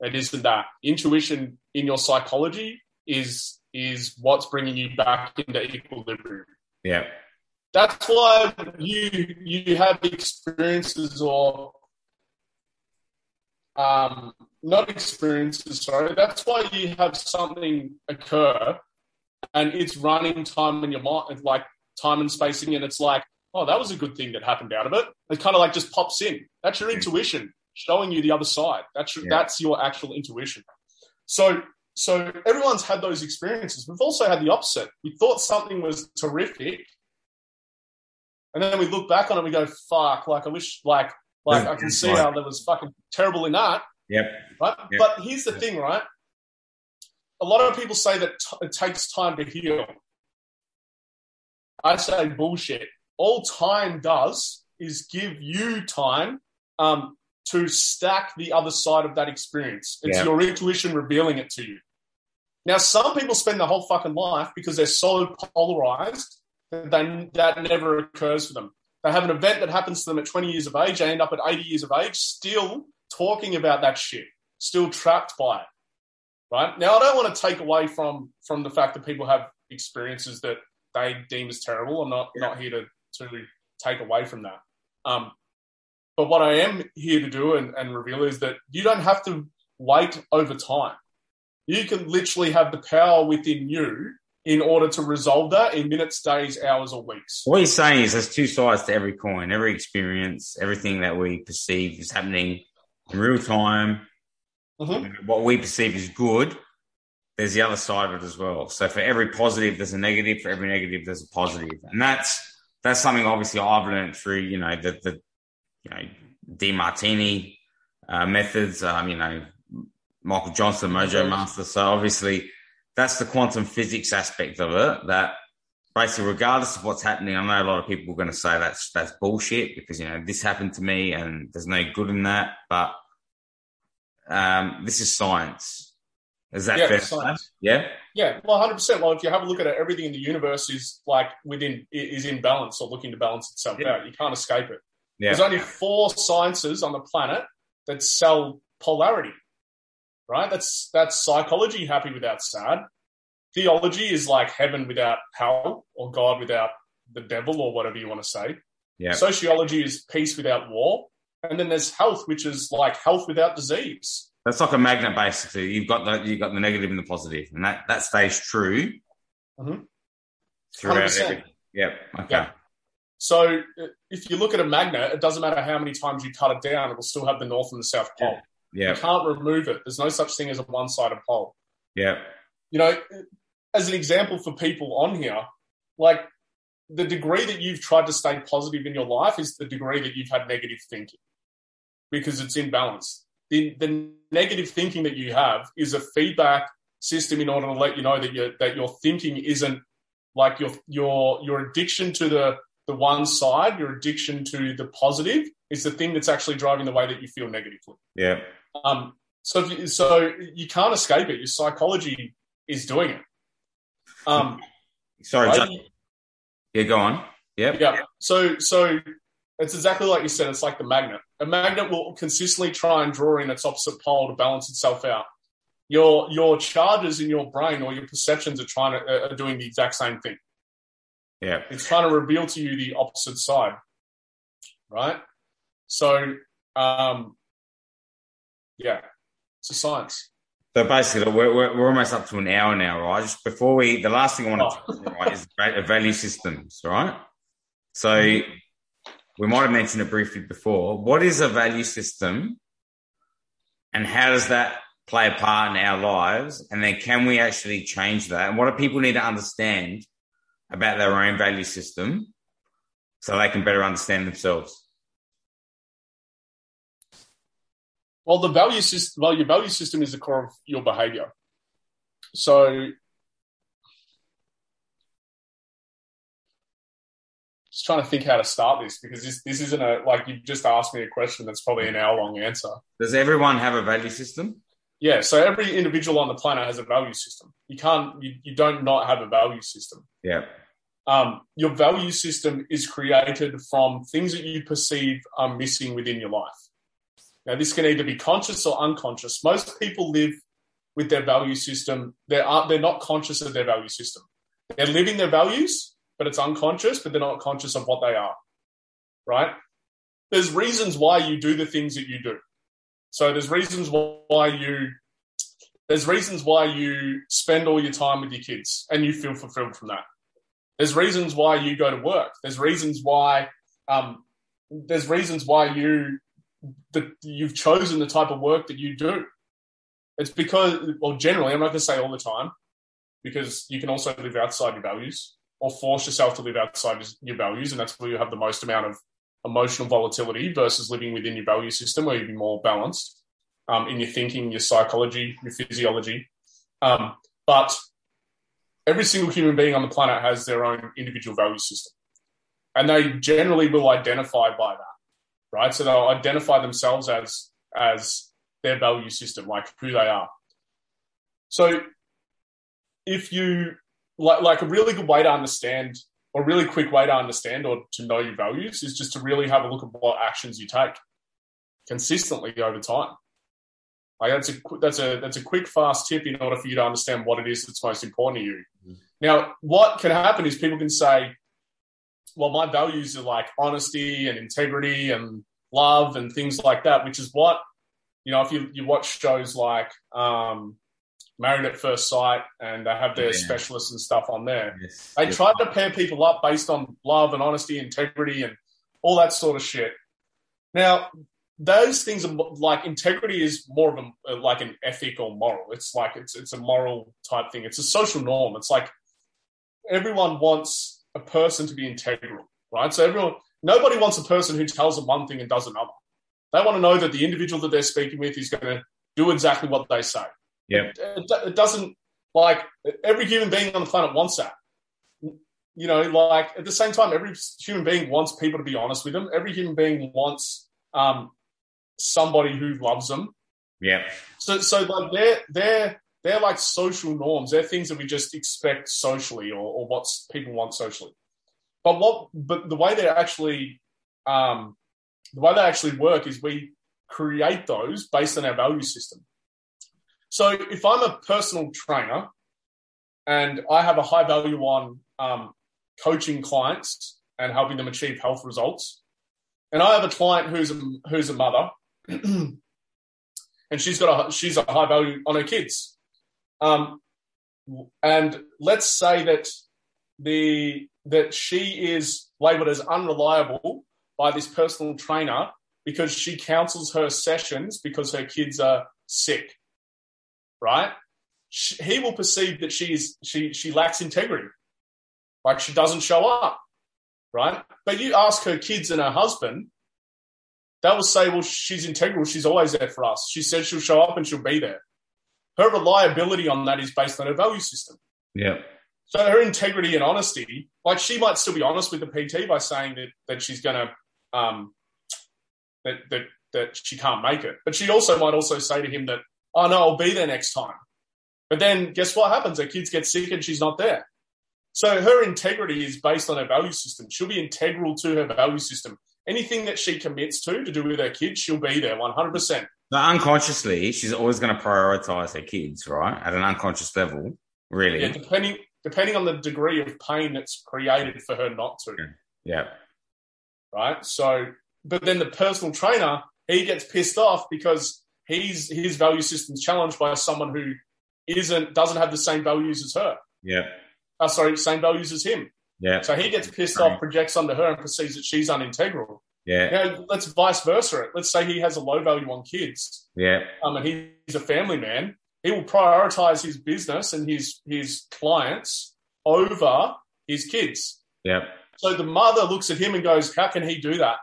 It isn't that. Intuition in your psychology is is what's bringing you back into equilibrium. Yeah that's why you you have experiences or um, not experiences. Sorry, that's why you have something occur, and it's running time in your mind, like time and spacing, and it's like, oh, that was a good thing that happened out of it. It kind of like just pops in. That's your intuition showing you the other side. That's your, yeah. that's your actual intuition. So so everyone's had those experiences. We've also had the opposite. We thought something was terrific, and then we look back on it, and we go, "Fuck!" Like I wish, like, like I can see how that was fucking terrible in that. Yep. Right. Yep. But here's the thing, right? A lot of people say that t- it takes time to heal. I say bullshit. All time does is give you time um, to stack the other side of that experience. It's yep. your intuition revealing it to you. Now, some people spend their whole fucking life because they're so polarized then that never occurs for them. They have an event that happens to them at 20 years of age. They end up at 80 years of age, still talking about that shit, still trapped by it. Right now, I don't want to take away from from the fact that people have experiences that they deem as terrible. I'm not yeah. not here to to take away from that. Um, but what I am here to do and, and reveal is that you don't have to wait over time. You can literally have the power within you in order to resolve that in minutes, days, hours, or weeks. What he's saying is there's two sides to every coin. Every experience, everything that we perceive is happening in real time. Mm-hmm. What we perceive is good, there's the other side of it as well. So for every positive, there's a negative. For every negative, there's a positive, and that's that's something obviously I've learned through you know the the you know Demartini uh, methods. Um, you know Michael Johnson, Mojo Master. So obviously that's the quantum physics aspect of it. That basically, regardless of what's happening, I know a lot of people are going to say that's that's bullshit because you know this happened to me and there's no good in that. But um, this is science. Is that yeah, fair? Science. Yeah. Yeah. Well, hundred percent. Well, if you have a look at it, everything in the universe is like within is in balance or looking to balance itself yeah. out. You can't escape it. Yeah. There's only four sciences on the planet that sell polarity right? That's that's psychology happy without sad. Theology is like heaven without hell or God without the devil or whatever you want to say. Yeah. Sociology is peace without war. And then there's health, which is like health without disease. That's like a magnet, basically. You've got the you've got the negative and the positive, and that that stays true mm-hmm. throughout. Every, yep. Okay. Yeah. So uh, if you look at a magnet, it doesn't matter how many times you cut it down; it will still have the north and the south pole. Yeah. You can't remove it. There's no such thing as a one sided pole. Yeah. You know, as an example for people on here, like the degree that you've tried to stay positive in your life is the degree that you've had negative thinking because it's imbalance. The, the negative thinking that you have is a feedback system in order to let you know that your that your thinking isn't like your your your addiction to the the one side, your addiction to the positive is the thing that's actually driving the way that you feel negatively. Yeah. Um, so you, so you can't escape it. Your psychology is doing it. Um, Sorry, right? Just, yeah, go on. Yep. Yeah. So so it's exactly like you said. It's like the magnet. A magnet will consistently try and draw in its opposite pole to balance itself out. Your your charges in your brain or your perceptions are trying to are doing the exact same thing. Yeah. It's trying to reveal to you the opposite side. Right? So um yeah, it's a science. So basically, we're, we're, we're, almost up to an hour now, right? Just before we, the last thing I want to oh. talk about is uh, value systems, right? So we might have mentioned it briefly before. What is a value system and how does that play a part in our lives? And then can we actually change that? And what do people need to understand about their own value system so they can better understand themselves? Well, the value system, well, your value system is the core of your behavior. So, just trying to think how to start this because this this isn't a like you've just asked me a question that's probably an hour long answer. Does everyone have a value system? Yeah, so every individual on the planet has a value system. You can't, you, you don't not have a value system. Yeah. Um, your value system is created from things that you perceive are missing within your life. Now, this can either be conscious or unconscious. Most people live with their value system. They're, they're not conscious of their value system. They're living their values, but it's unconscious, but they're not conscious of what they are. Right? There's reasons why you do the things that you do. So there's reasons why you there's reasons why you spend all your time with your kids and you feel fulfilled from that. There's reasons why you go to work. There's reasons why um, there's reasons why you that you've chosen the type of work that you do. It's because, well, generally, I'm not going to say all the time, because you can also live outside your values or force yourself to live outside your values, and that's where you have the most amount of emotional volatility versus living within your value system where you'd be more balanced um, in your thinking, your psychology, your physiology. Um, but every single human being on the planet has their own individual value system. And they generally will identify by that right? So they'll identify themselves as as their value system, like who they are. So if you like like a really good way to understand or really quick way to understand or to know your values is just to really have a look at what actions you take consistently over time. Like that's a that's a that's a quick fast tip in order for you to understand what it is that's most important to you. Mm-hmm. Now, what can happen is people can say, well, my values are like honesty and integrity and love and things like that, which is what, you know, if you, you watch shows like um, Married at First Sight and they have their yeah. specialists and stuff on there, yes. they yes. try to pair people up based on love and honesty, integrity, and all that sort of shit. Now, those things are like integrity is more of a like an ethic or moral. It's like it's it's a moral type thing. It's a social norm. It's like everyone wants a person to be integral, right? So everyone, nobody wants a person who tells them one thing and does another. They want to know that the individual that they're speaking with is going to do exactly what they say. Yeah, it, it, doesn't like every human being on the planet wants that. You know, like at the same time, every human being wants people to be honest with them. Every human being wants um, somebody who loves them. Yeah. So, so like they're they're they're like social norms. They're things that we just expect socially, or, or what people want socially. But what? But the way they actually, um, the way they actually work is we create those based on our value system. So if I'm a personal trainer and I have a high value on um, coaching clients and helping them achieve health results, and I have a client who's a, who's a mother, and she's got a she's a high value on her kids, um, and let's say that the that she is labeled as unreliable by this personal trainer because she counsels her sessions because her kids are sick, right? she, he will perceive that she's she she lacks integrity, like she doesn't show up, right? But you ask her kids and her husband, they will say, "Well, she's integral. She's always there for us. She said she'll show up and she'll be there." Her reliability on that is based on her value system. Yeah. So her integrity and honesty, like she might still be honest with the PT by saying that that she's going to um, that that that she can't make it, but she also might also say to him that, "Oh no, I'll be there next time." But then guess what happens? Her kids get sick and she's not there. So her integrity is based on her value system. She'll be integral to her value system. Anything that she commits to to do with her kids, she'll be there 100%. But unconsciously, she's always going to prioritize her kids, right? At an unconscious level, really. Yeah, depending depending on the degree of pain that's created for her not to. Yeah. Right. So, but then the personal trainer, he gets pissed off because he's his value system's challenged by someone who isn't doesn't have the same values as her. Yeah. Uh, sorry, same values as him. Yeah. So he gets pissed off, projects onto her, and perceives that she's unintegral. Yeah. Now, let's vice versa it. Let's say he has a low value on kids. Yeah. Um, and he's a family man. He will prioritize his business and his his clients over his kids. Yeah. So the mother looks at him and goes, "How can he do that?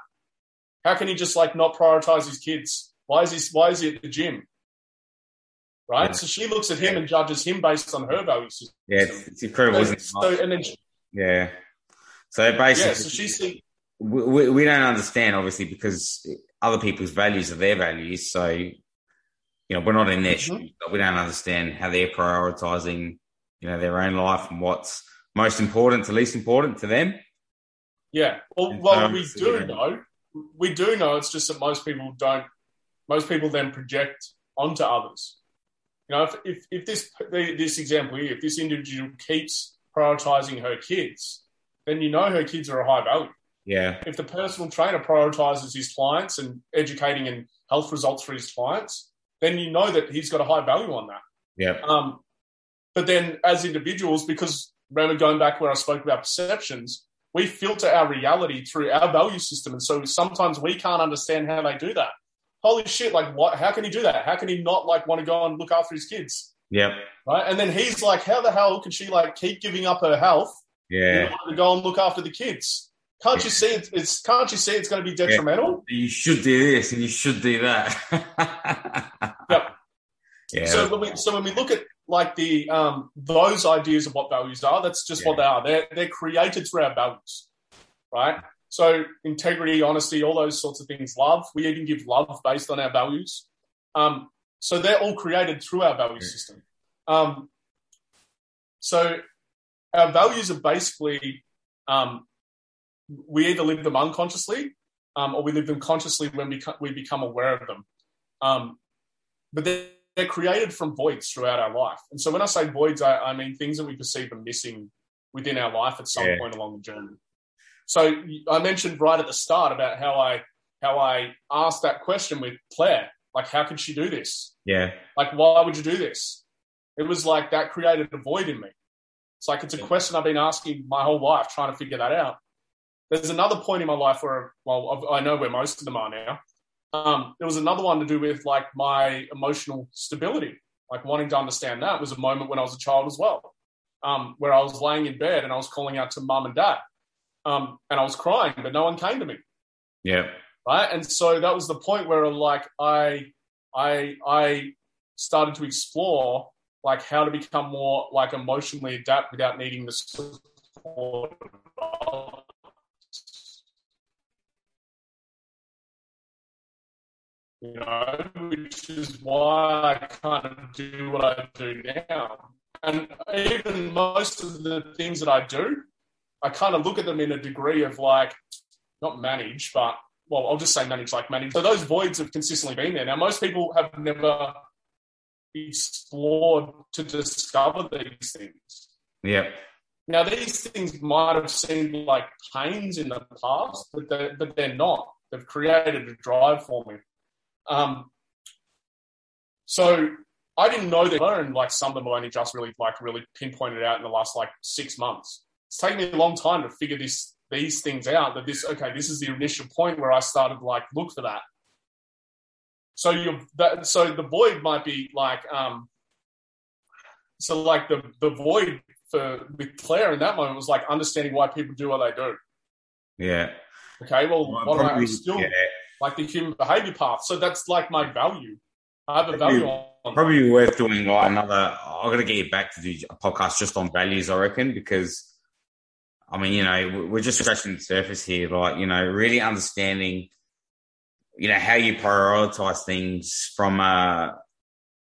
How can he just like not prioritize his kids? Why is he Why is he at the gym? Right? Yeah. So she looks at him and judges him based on her value system. Yeah. It's, it's incredible, it? So, and then yeah. So basically, yeah, so she we, we, we don't understand obviously because other people's values are their values. So, you know, we're not in their Mhm. shoes, but we don't understand how they're prioritizing, you know, their own life and what's most important to least important to them. Yeah. Well, well, we do know. We do know. It's just that most people don't. Most people then project onto others. You know, if if, if this this example here, if this individual keeps prioritizing her kids, then you know her kids are a high value. Yeah. If the personal trainer prioritizes his clients and educating and health results for his clients, then you know that he's got a high value on that. Yeah. Um, but then as individuals, because remember going back where I spoke about perceptions, we filter our reality through our value system. And so sometimes we can't understand how they do that. Holy shit, like what how can he do that? How can he not like want to go and look after his kids? Yep. Right. And then he's like, How the hell can she like keep giving up her health in Yeah. order to go and look after the kids? Can't you see it's, it's can't you see it's gonna be detrimental? You should do this and you should do that. Yep. Yeah. So when we so when we look at like the um, those ideas of what values are, that's just what they are. They're they're created through our values, right? So integrity, honesty, all those sorts of things. Love, we even give love based on our values. Um, so they're all created through our value system. Um, so our values are basically um, we either live them unconsciously um, or we live them consciously when we, we become aware of them. Um, but they're, they're created from voids throughout our life. And so when I say voids, I, I mean things that we perceive are missing within our life at some Yeah. point along the journey. So I mentioned right at the start about how I how I asked that question with Claire, like how could she do this? yeah. Like why would you do this? It was like that created a void in me. It's like it's a question I've been asking my whole life, trying to figure that out. There's another point in my life where, well, I know where most of them are now. Um, there was another one to do with like my emotional stability, like wanting to understand that was a moment when I was a child as well, um, where I was laying in bed and I was calling out to mum and dad, um, and I was crying, but no one came to me Yeah. Right? And so that was the point where like I I I started to explore like how to become more like emotionally adapt without needing the support. You know, which is why I kind of do what I do now. And even most of the things that I do, I kind of look at them in a degree of like, not manage, but well, I'll just say manage like manage. So those voids have consistently been there. Now, most people have never explored to discover these things. Yeah. Now, these things might have seemed like pains in the past, but they're, but they're not. They've created a drive for me. Um, so I didn't know that. I learned like some of them only just really like really pinpointed out in the last like six months. It's taken me a long time to figure this these things out. That this okay, this is the initial point where I started like look for that. So you that so the void might be like um so like the the void for with Claire in that moment was like understanding why people do what they do. Yeah. Okay. Well, Well, what am I still yeah. like the human behavior path. So that's like my value. I have a value on. Probably worth doing like another. I'm gonna get you back to do a podcast just on values. I reckon because, I mean, you know, we- we're just scratching the surface here. Like, you know, really understanding, you know, how you prioritize things from a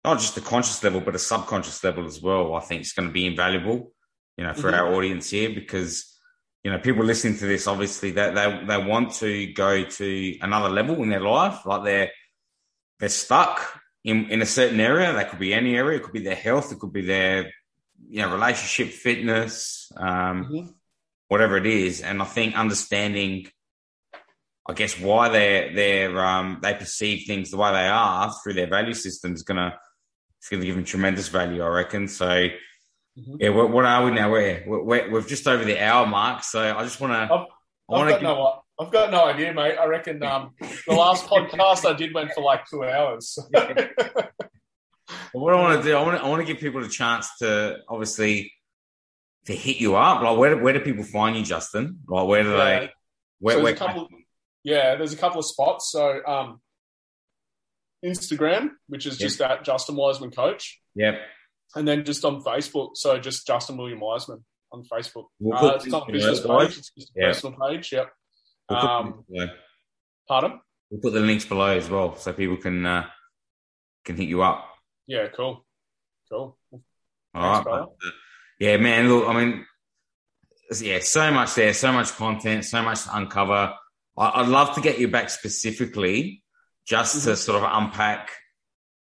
not just a conscious level, but a subconscious level as well. I think is going to be invaluable, you know, for Mhm. our audience here because. You know, people listening to this, obviously, that they, they want to go to another level in their life. Like they're they're stuck in, in a certain area. That could be any area. It could be their health. It could be their, you know, relationship, fitness, um, Mhm. Whatever it is. And I think understanding, I guess, why they're, they're, um, they perceive things the way they are through their value system is going to, it's to give them tremendous value, I reckon. So, Mhm. yeah, what, what are we now? We're, we're, we're just over the hour mark. So I just want to, I I've want got to no, I've got no idea, mate. I reckon um, the last podcast I did went for like two hours. Well, what I want to do, I want to, I want to give people a chance to obviously to hit you up. Like, where do, where do people find you, Justin? Like, where do Yeah. they? Where, So where couple. Yeah, there's a couple of spots. So um, Instagram, which is just at Justin Wiseman Coach, Yep. and then just on Facebook. So just Justin William Wiseman on Facebook. We'll Uh, it's not a business page; it's just a Yeah. personal page. Yep. We'll put, the Um, links below. pardon? we'll put the links below as well, so people can uh, can hit you up. Yeah, cool, cool. All Thanks, right. Yeah, man. Look, I mean, yeah, so much there, so much content, so much to uncover. I, I'd love to get you back specifically, just to Mhm. sort of unpack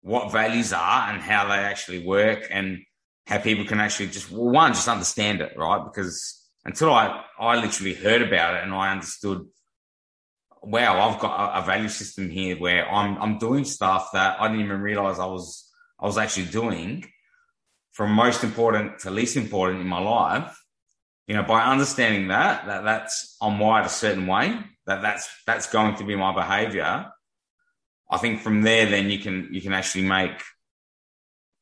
what values are and how they actually work, and how people can actually just well, one just understand it, right? Because until I I literally heard about it and I understood. Wow, I've got a, a value system here where I'm I'm doing stuff that I didn't even realize I was I was actually doing from most important to least important in my life, you know, by understanding that, that that's I'm wired a certain way, that that's, that's going to be my behavior. I think from there, then you can, you can actually make,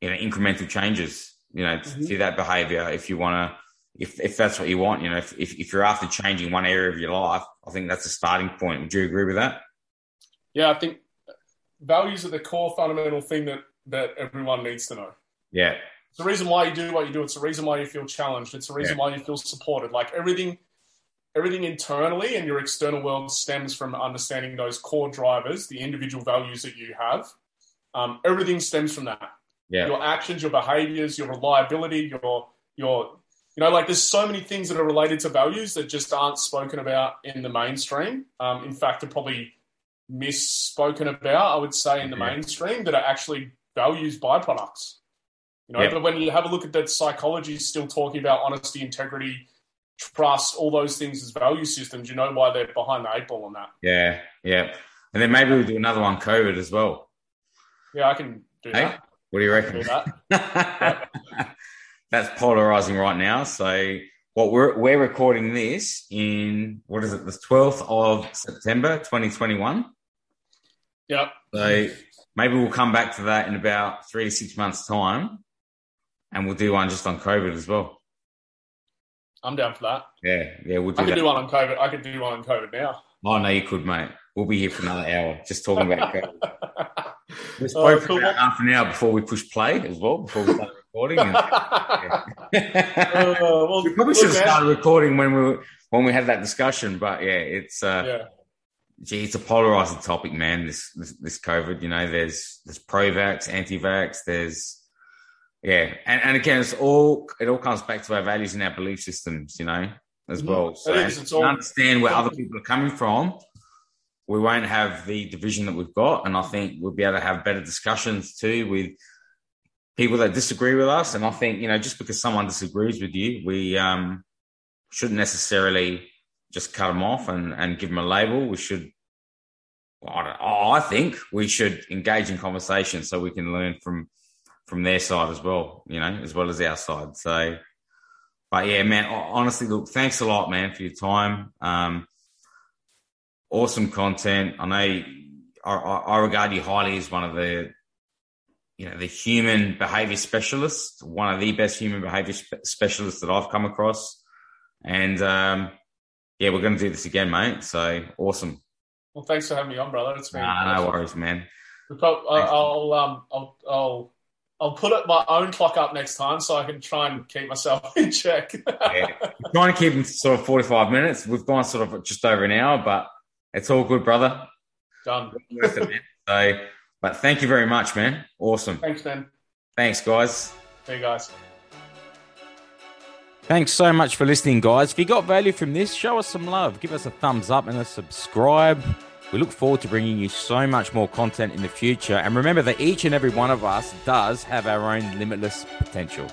you know, incremental changes, you know, Mhm. to that behavior if you want to, if, if that's what you want, you know, if, if, if you're after changing one area of your life, I think that's a starting point. Would you agree with that? Yeah, I think values are the core fundamental thing that that everyone needs to know. Yeah. It's the reason why you do what you do. It's the reason why you feel challenged. It's the reason why you feel supported. Like everything, everything internally and your external world stems from understanding those core drivers, the individual values that you have. Um, everything stems from that. Yeah. Your actions, your behaviors, your reliability, your your you know, like there's so many things that are related to values that just aren't spoken about in the mainstream. Um, in fact, are probably misspoken about. I would say in the Yeah. mainstream that are actually values byproducts. You know, Yeah. but when you have a look at that psychology, is still talking about honesty, integrity, trust, all those things as value systems. You know why they're behind the eight ball on that. Yeah. Yeah. And then maybe we'll do another one, COVID as well. Yeah, I can do Hey, that. what do you reckon? do that. That's polarizing right now. So what we're we're recording this in what is it, the twelfth of September, twenty twenty one. Yep. So maybe we'll come back to that in about three to six months' time, and we'll do one just on COVID as well. I'm down for that. Yeah, yeah, we'll do I could that. do one on COVID. I could do one on COVID now. oh no, you could, mate. We'll be here for another hour just talking about COVID. We spoke cool. about half an hour before we push play as well, before we started recording. And, Uh, well, we probably should have started recording when we were, when we had that discussion, but yeah, it's uh, Yeah. gee, it's a polarizing topic, man. This this, this COVID, you know, there's there's pro-vax, anti-vax, there's yeah, and, and again, it's all it all comes back to our values and our belief systems, you know, as Mhm. well. So It is. All- understand where other people are coming from, we won't have the division that we've got, and I think we'll be able to have better discussions too with people that disagree with us. And I think you know, just because someone disagrees with you, we um, shouldn't necessarily just cut them off and, and give them a label. We should, well, I, don't, I think we should engage in conversation so we can learn from from their side as well, you know, as well as our side. So, but yeah, man, honestly, look, thanks a lot, man, for your time. Um, awesome content. I know I, I, regard you highly as one of the, you know, the human behavior specialist, one of the best human behavior spe- specialists that I've come across. And um, yeah, we're going to do this again, mate. So awesome. Well, thanks for having me on, brother. It's been nah, no worries, man. I'll, I'll, um, I'll, I'll, I'll put it, my own clock up next time so I can try and keep myself in check. yeah. We're trying to keep them sort of 45 minutes. We've gone sort of just over an hour, but it's all good, brother. Done. It. So, but thank you very much, man. Awesome. Thanks, man. Thanks, guys. See you guys. Thanks so much for listening, guys. If you got value from this, show us some love. Give us a thumbs up and a subscribe. We look forward to bringing you so much more content in the future. And remember that each and every one of us does have our own limitless potential.